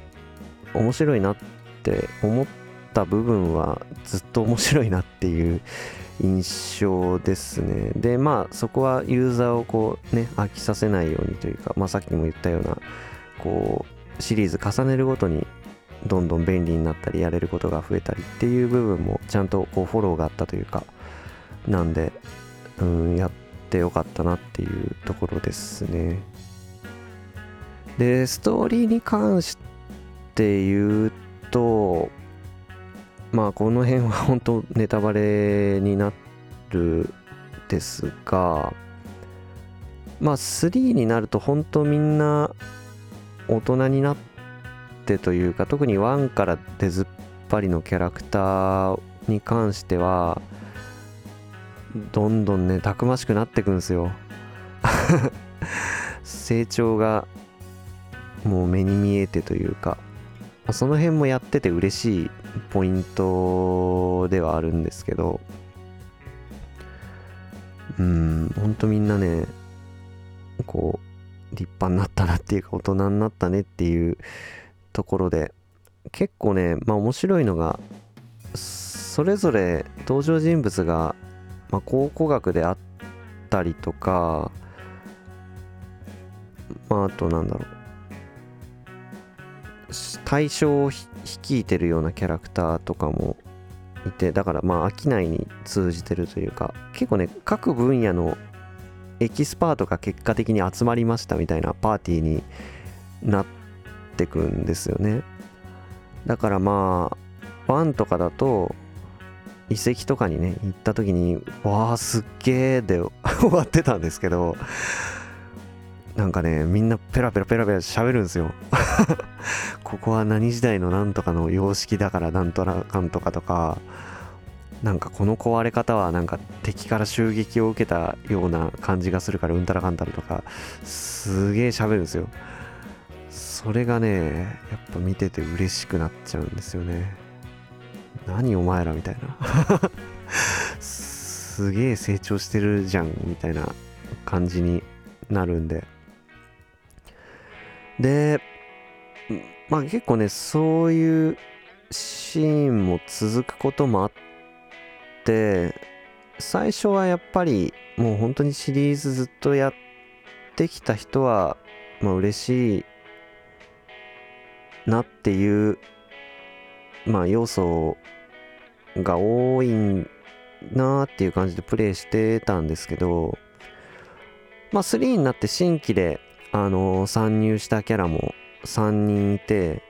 面白いなって思った部分はずっと面白いなっていう印象ですねでまあそこはユーザーをこうね飽きさせないようにというか、まあ、さっきも言ったようなこうシリーズ重ねるごとにどんどん便利になったりやれることが増えたりっていう部分もちゃんとこうフォローがあったというかなんでうんやってよかったなっていうところですね。でストーリーに関して言うとまあこの辺は本当ネタバレになるですがまあ3になると本当みんな大人になってというか特に1から出ずっぱりのキャラクターに関してはどんどんねたくましくなってくんですよ。成長がもう目に見えてというか、まあ、その辺もやってて嬉しいポイントではあるんですけどうんほんとみんなねこう立派になったなっていうか大人になったねっていうところで結構ねまあ面白いのがそれぞれ登場人物が、まあ、考古学であったりとかまああとなんだろう対象を率いてるようなキャラクターとかもいてだからまあ商いに通じてるというか結構ね各分野のエキスパートが結果的に集まりましたみたいなパーティーになってくんですよね。だからまあ1とかだと遺跡とかにね行った時にわあすっげえで終わってたんですけどなんかねみんなペラペラペラペラ喋るんですよ。ここは何時代のなんとかの様式だからなんとなかんとかとかなんかこの壊れ方はなんか敵から襲撃を受けたような感じがするからうんたらかんたらとかすげえ喋るんですよ。それがねやっぱ見てて嬉しくなっちゃうんですよね。何お前らみたいな。すげえ成長してるじゃんみたいな感じになるんで。で、まあ結構ね、そういうシーンも続くこともあって、最初はやっぱりもう本当にシリーズずっとやってきた人は、まあ嬉しいなっていう、まあ要素が多いなーっていう感じでプレイしてたんですけど、まあ3になって新規で、あの、参入したキャラも3人いて、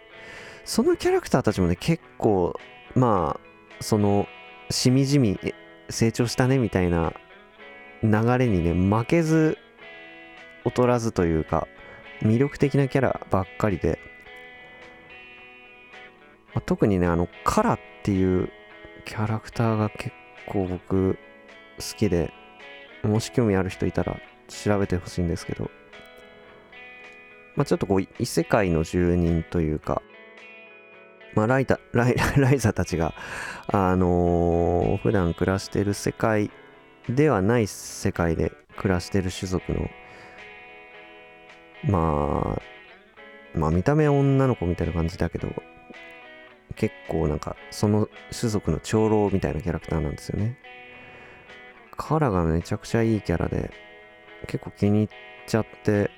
そのキャラクターたちもね、結構、まあ、その、しみじみ成長したねみたいな流れにね、負けず、劣らずというか、魅力的なキャラばっかりで、まあ、特にね、あの、カラっていうキャラクターが結構僕好きで、もし興味ある人いたら調べてほしいんですけど、まあ、ちょっとこう異世界の住人というか、まあ、ライタ ライライザたちが、あのー、普段暮らしてる世界ではない世界で暮らしてる種族のまあまあ見た目は女の子みたいな感じだけど結構なんかその種族の長老みたいなキャラクターなんですよね。カラがめちゃくちゃいいキャラで結構気に入っちゃって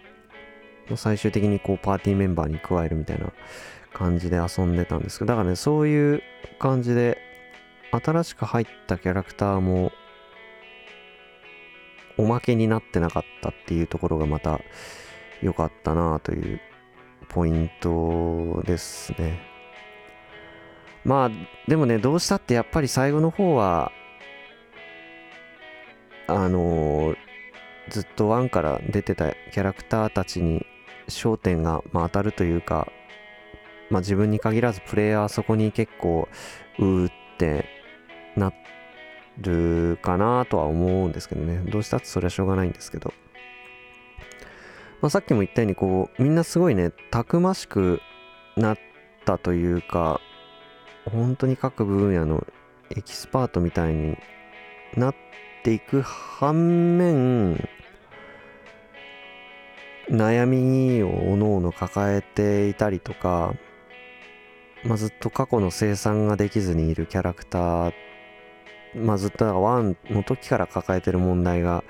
最終的にこうパーティーメンバーに加えるみたいな感じで遊んでたんですけどだからねそういう感じで新しく入ったキャラクターもおまけになってなかったっていうところがまた良かったなというポイントですね。まあでもねどうしたってやっぱり最後の方はあのー、ずっと1から出てたキャラクターたちに焦点が、まあ、当たるというか、まあ、自分に限らずプレイヤーそこに結構うーってなるかなとは思うんですけどね。どうしたってそれはしょうがないんですけど、まあ、さっきも言ったようにこうみんなすごいねたくましくなったというか本当に各分野のエキスパートみたいになっていく反面悩みをおのおの抱えていたりとか、まあ、ずっと過去の生産ができずにいるキャラクター、まあ、ずっと1の時から抱えてる問題が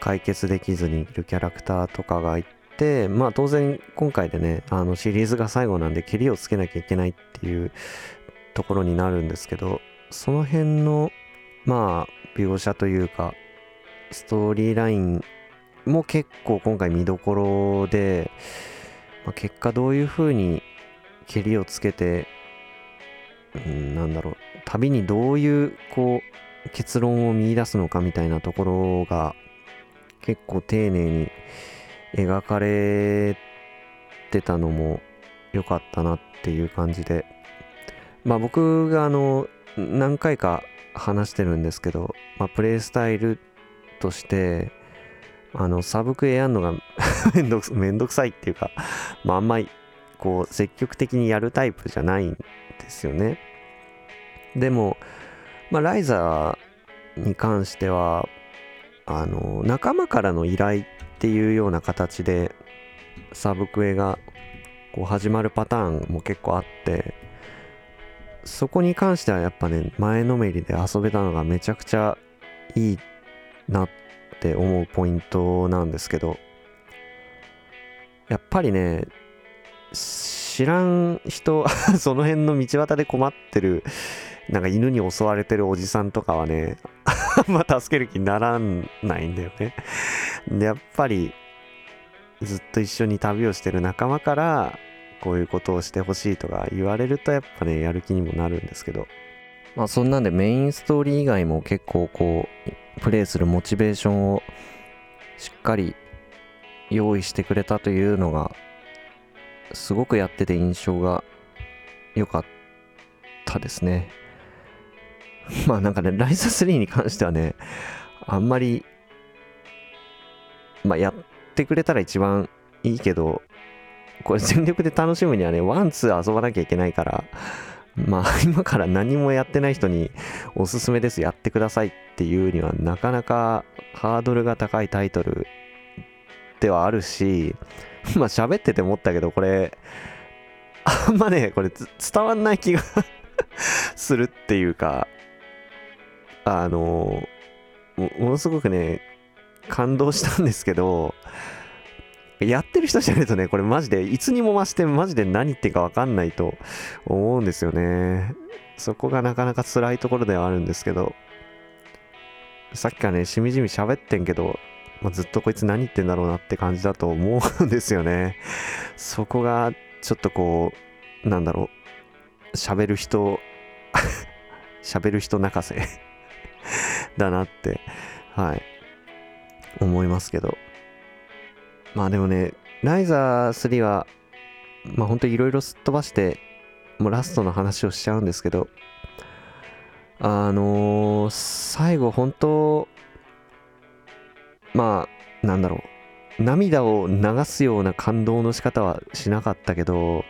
解決できずにいるキャラクターとかがいて、まあ当然今回でね、あのシリーズが最後なんでケリをつけなきゃいけないっていうところになるんですけど、その辺の、まあ描写というか、ストーリーラインも結構今回見どころで、まあ、結果どういう風に蹴りをつけて、うん、なんだろう旅にどういうこう結論を見出すのかみたいなところが結構丁寧に描かれてたのも良かったなっていう感じで。まあ僕があの何回か話してるんですけど、まあ、プレイスタイルとしてあの、サブクエやんのが めんどく、めんどくさいっていうか、まああんまり、こう、積極的にやるタイプじゃないんですよね。でも、まあ、ライザーに関しては、あの、仲間からの依頼っていうような形で、サブクエが、こう、始まるパターンも結構あって、そこに関してはやっぱね、前のめりで遊べたのがめちゃくちゃいいなってって思うポイントなんですけどやっぱりね知らん人 その辺の道端で困ってるなんか犬に襲われてるおじさんとかはねあんま助ける気にならないんだよね。でやっぱりずっと一緒に旅をしてる仲間からこういうことをしてほしいとか言われるとやっぱねやる気にもなるんですけど。まあそんなんでメインストーリー以外も結構こうプレイするモチベーションをしっかり用意してくれたというのがすごくやってて印象が良かったですね。まあなんかね、ライザ3に関してはね、あんまり、まあやってくれたら一番いいけど、これ全力で楽しむにはね、 one、two 遊ばなきゃいけないから、まあ今から何もやってない人におすすめですやってくださいっていうにはなかなかハードルが高いタイトルではあるし まあ喋ってて思ったけどこれあんまねこれ伝わんない気が するっていうかあのものすごくね感動したんですけどやってる人じゃないとねこれマジでいつにも増してマジで何言ってるか分かんないと思うんですよね。そこがなかなか辛いところではあるんですけどさっきからねしみじみ喋ってんけど、ま、ずっとこいつ何言ってんだろうなって感じだと思うんですよね。そこがちょっとこうなんだろう喋る人 喋る人泣かせ だなってはい思いますけど。まあでもねライザー3はまあほんといろいろすっ飛ばしてもうラストの話をしちゃうんですけどあのー、最後本当まあなんだろう涙を流すような感動の仕方はしなかったけど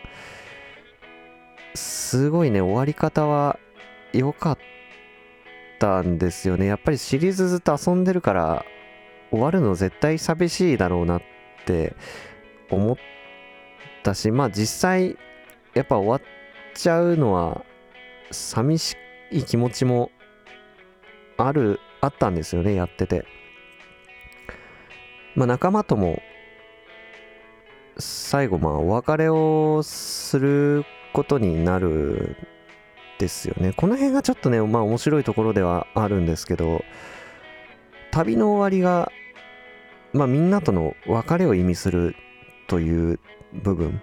すごいね終わり方は良かったんですよね。やっぱりシリーズずっと遊んでるから終わるの絶対寂しいだろうなって思ったしまあ実際やっぱ終わっちゃうのは寂しくいい気持ちもあるあったんですよねやってて。まあ仲間とも最後まあお別れをすることになるですよね。この辺がちょっとねまあ面白いところではあるんですけど旅の終わりがまあみんなとの別れを意味するという部分。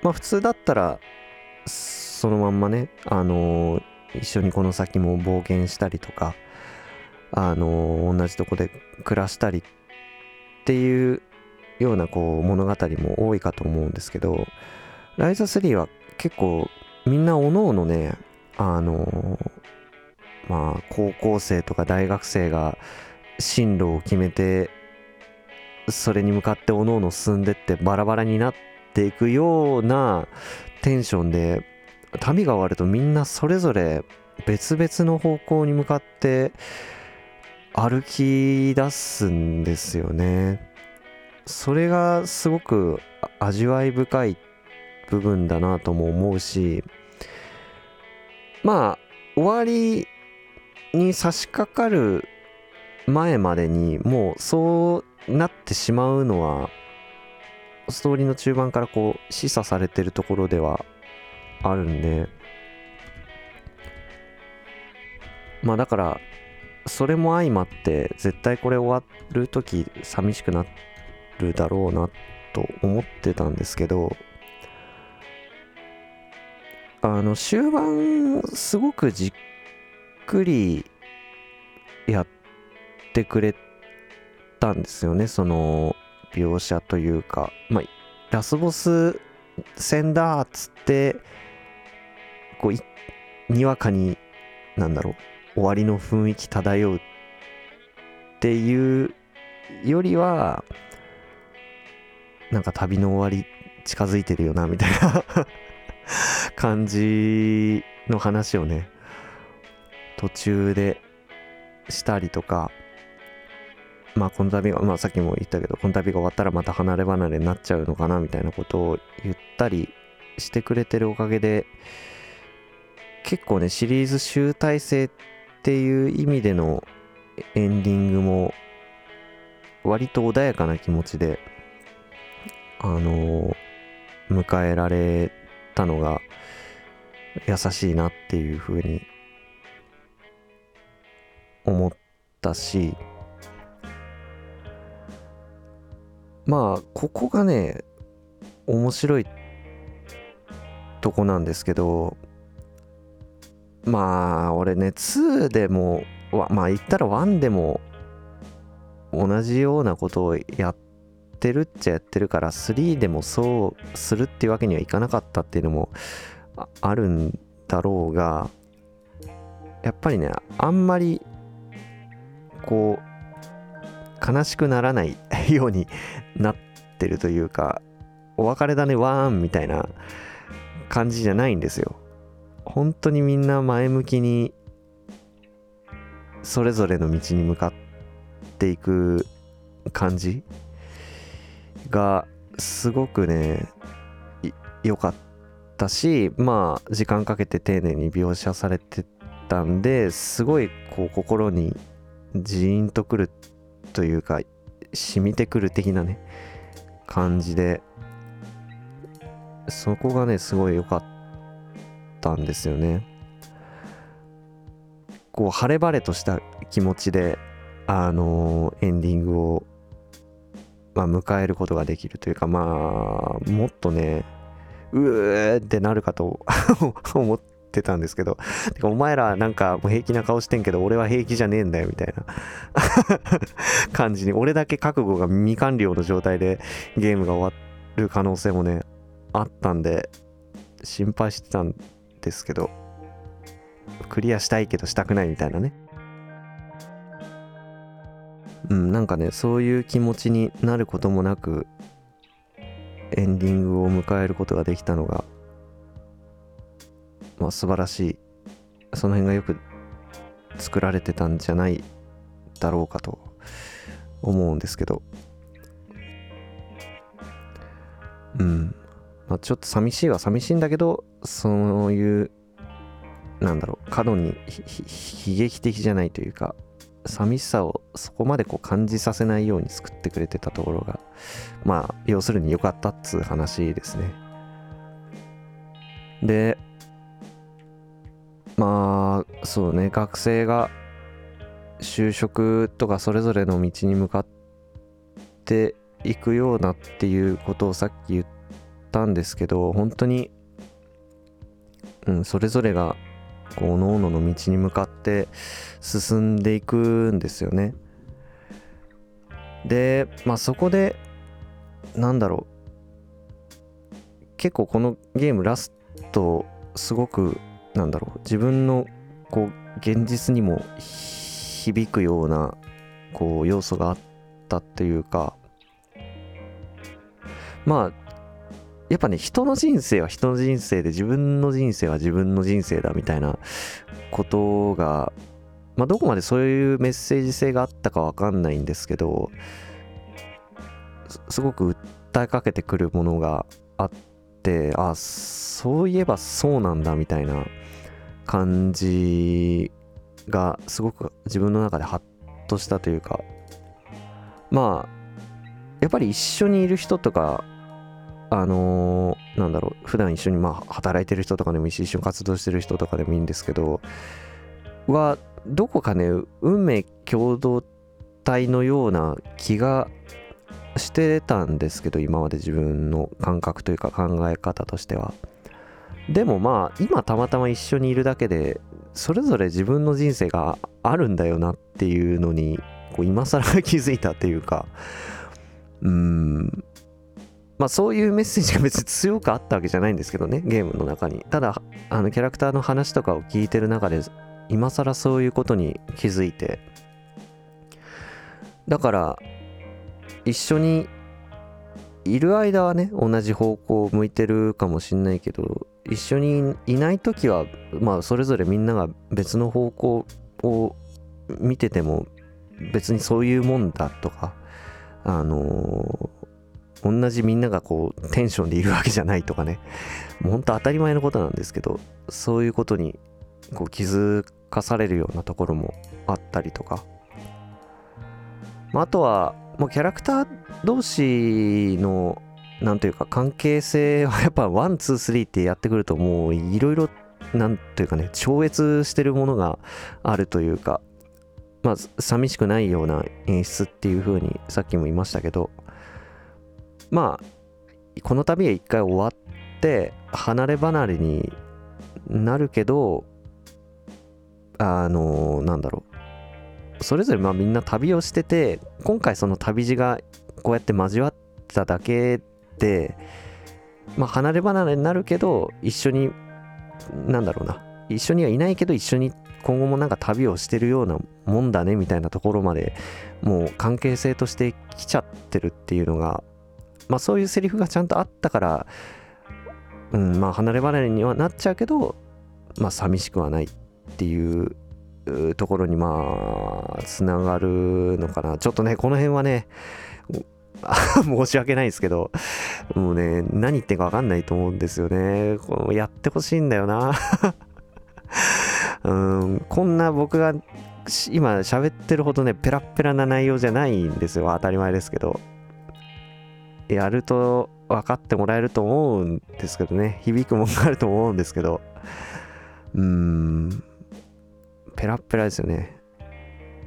まあ普通だったらそのまんまねあのー、一緒にこの先も冒険したりとかあの、同じとこで暮らしたりっていうようなこう物語も多いかと思うんですけどライザ3は結構みんなおのおのねあのまあ高校生とか大学生が進路を決めてそれに向かっておのおの進んでってバラバラになっていくようなテンションで旅が終わるとみんなそれぞれ別々の方向に向かって歩き出すんですよね。それがすごく味わい深い部分だなとも思うしまあ終わりに差し掛かる前までにもうそうなってしまうのはストーリーの中盤からこう示唆されてるところではあるんで。まあだからそれも相まって絶対これ終わる時寂しくなるだろうなと思ってたんですけどあの終盤すごくじっくりやってくれたんですよね。その描写というか。まあラスボス戦だっつってこうにわかになんだろう終わりの雰囲気漂うっていうよりはなんか旅の終わり近づいてるよなみたいな 感じの話をね途中でしたりとかまあこの旅がまあさっきも言ったけどこの旅が終わったらまた離れ離れになっちゃうのかなみたいなことを言ったりしてくれてるおかげで結構ねシリーズ集大成っていう意味でのエンディングも割と穏やかな気持ちであの、迎えられたのが優しいなっていうふうに思ったしまあここがね面白いとこなんですけどまあ俺ね2でもまあ言ったら1でも同じようなことをやってるっちゃやってるから3でもそうするっていうわけにはいかなかったっていうのもあるんだろうがやっぱりねあんまりこう悲しくならないようになってるというかお別れだねわーんみたいな感じじゃないんですよ。本当にみんな前向きにそれぞれの道に向かっていく感じがすごくね良かったしまあ時間かけて丁寧に描写されてたんですごいこう心にジーンとくるというか染みてくる的なね感じでそこがねすごい良かった。たんですよね。こう晴れ晴れとした気持ちであのー、エンディングを、まあ、迎えることができるというかまあもっとねうーってなるかと 思ってたんですけどてかお前らなんかもう平気な顔してんけど俺は平気じゃねえんだよみたいな 感じに俺だけ覚悟が未完了の状態でゲームが終わる可能性もねあったんで心配してたんですけどクリアしたいけどしたくないみたいなね。うんなんかねそういう気持ちになることもなくエンディングを迎えることができたのがまあ素晴らしい。その辺がよく作られてたんじゃないだろうかと思うんですけど。うん。まあちょっと寂しいは寂しいんだけどそういうなんだろう過度に悲劇的じゃないというか寂しさをそこまでこう感じさせないように作ってくれてたところがまあ要するに良かったっつう話ですね。でまあそうね学生が就職とかそれぞれの道に向かっていくようなっていうことをさっき言ったたんですけど本当に、うん、それぞれがこう各々の道に向かって進んでいくんですよね。でまあそこでなんだろう。結構このゲームラストすごくなんだろう。自分のこう現実にも響くようなこう要素があったっていうか。まあやっぱね人の人生は人の人生で自分の人生は自分の人生だみたいなことがまあどこまでそういうメッセージ性があったかわかんないんですけどすごく訴えかけてくるものがあってあそういえばそうなんだみたいな感じがすごく自分の中でハッとしたというかまあやっぱり一緒にいる人とかあのー、なんだろう普段一緒にまあ働いてる人とかでもいいし一緒に活動してる人とかでもいいんですけどはどこかね運命共同体のような気がしてたんですけど今まで自分の感覚というか考え方としては。でもまあ今たまたま一緒にいるだけでそれぞれ自分の人生があるんだよなっていうのにこう今更気づいたっていうか。うーん。まあそういうメッセージが別に強くあったわけじゃないんですけどねゲームの中に。ただあのキャラクターの話とかを聞いてる中で今更そういうことに気づいて。だから一緒にいる間はね同じ方向を向いてるかもしんないけど一緒にいない時はまあそれぞれみんなが別の方向を見てても別にそういうもんだとかあの、同じみんながこうテンションでいるわけじゃないとかね。もうほんと当たり前のことなんですけどそういうことにこう気づかされるようなところもあったりとか、まあ、あとはもうキャラクター同士のなんというか関係性はやっぱ one two three ってやってくるともういろいろなんというかね超越してるものがあるというかまあ寂しくないような演出っていう風にさっきも言いましたけどまあこの旅は一回終わって離れ離れになるけどあのなんだろう。それぞれまあみんな旅をしてて今回その旅路がこうやって交わっただけでまあ離れ離れになるけど一緒になんだろうな。一緒にはいないけど一緒に今後もなんか旅をしてるようなもんだねみたいなところまでもう関係性として来ちゃってるっていうのがまあそういうセリフがちゃんとあったからうんまあ離れ離れにはなっちゃうけどまあ寂しくはないっていうところにまあつながるのかな。ちょっとねこの辺はね 申し訳ないですけどもうね何言ってんか分かんないと思うんですよね。このやってほしいんだよな。うんこんな僕が今喋ってるほどねペラペラな内容じゃないんですよ。当たり前ですけど。やると分かってもらえると思うんですけどね。響くもんがあると思うんですけど。うーん。ペラペラですよね。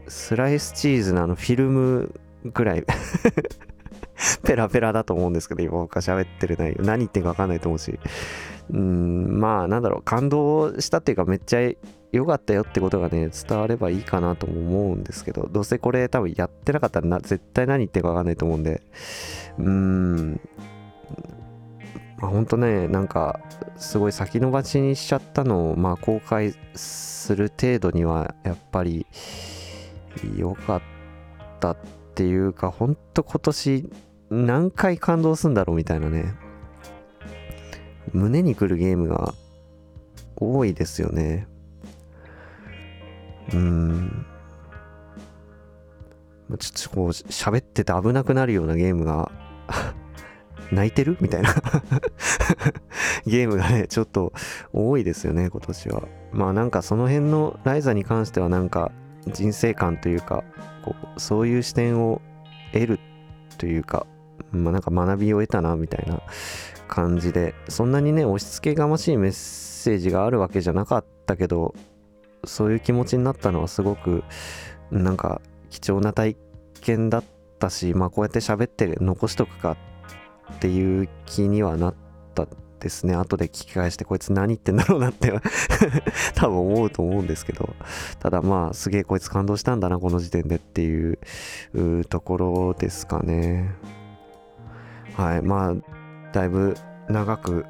スライスチーズのあのフィルムぐらい。ペラペラだと思うんですけど今僕が喋ってる内容。何言ってるか分かんないと思うし。うん。まあなんだろう。感動したっていうかめっちゃ良かったよってことがね伝わればいいかなとも思うんですけどどうせこれ多分やってなかったらな絶対何言ってるか分かんないと思うんで。うーん。まあ、ほんとねなんかすごい先延ばしにしちゃったのをまあ公開する程度にはやっぱり良かったっていうかほんと今年何回感動するんだろうみたいなね。胸にくるゲームが多いですよね。うん。ちょっとこう喋ってて危なくなるようなゲームが 泣いてる？みたいな。ゲームがねちょっと多いですよね今年は。まあなんかその辺のライザに関してはなんか人生観というかこうそういう視点を得るというかまあなんか学びを得たなみたいな感じでそんなにね押し付けがましいメッセージがあるわけじゃなかったけどそういう気持ちになったのはすごくなんか貴重な体験だったしまあこうやって喋って残しとくかっていう気にはなったですね。後で聞き返してこいつ何言ってんだろうなって 多分思うと思うんですけど。ただまあすげえこいつ感動したんだなこの時点でっていうところですかね。はい。まあだいぶ長く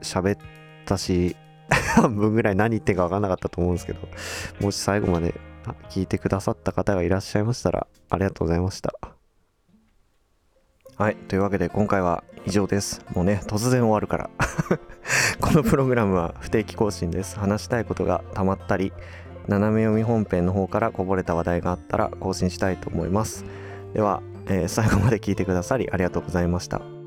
喋ったし半分ぐらい何言ってんか分かんなかったと思うんですけどもし最後まで聞いてくださった方がいらっしゃいましたらありがとうございました。はいというわけで今回は以上です。もうね突然終わるから。このプログラムは不定期更新です。話したいことがたまったり斜め読み本編の方からこぼれた話題があったら更新したいと思います。では、えー、最後まで聞いてくださりありがとうございました。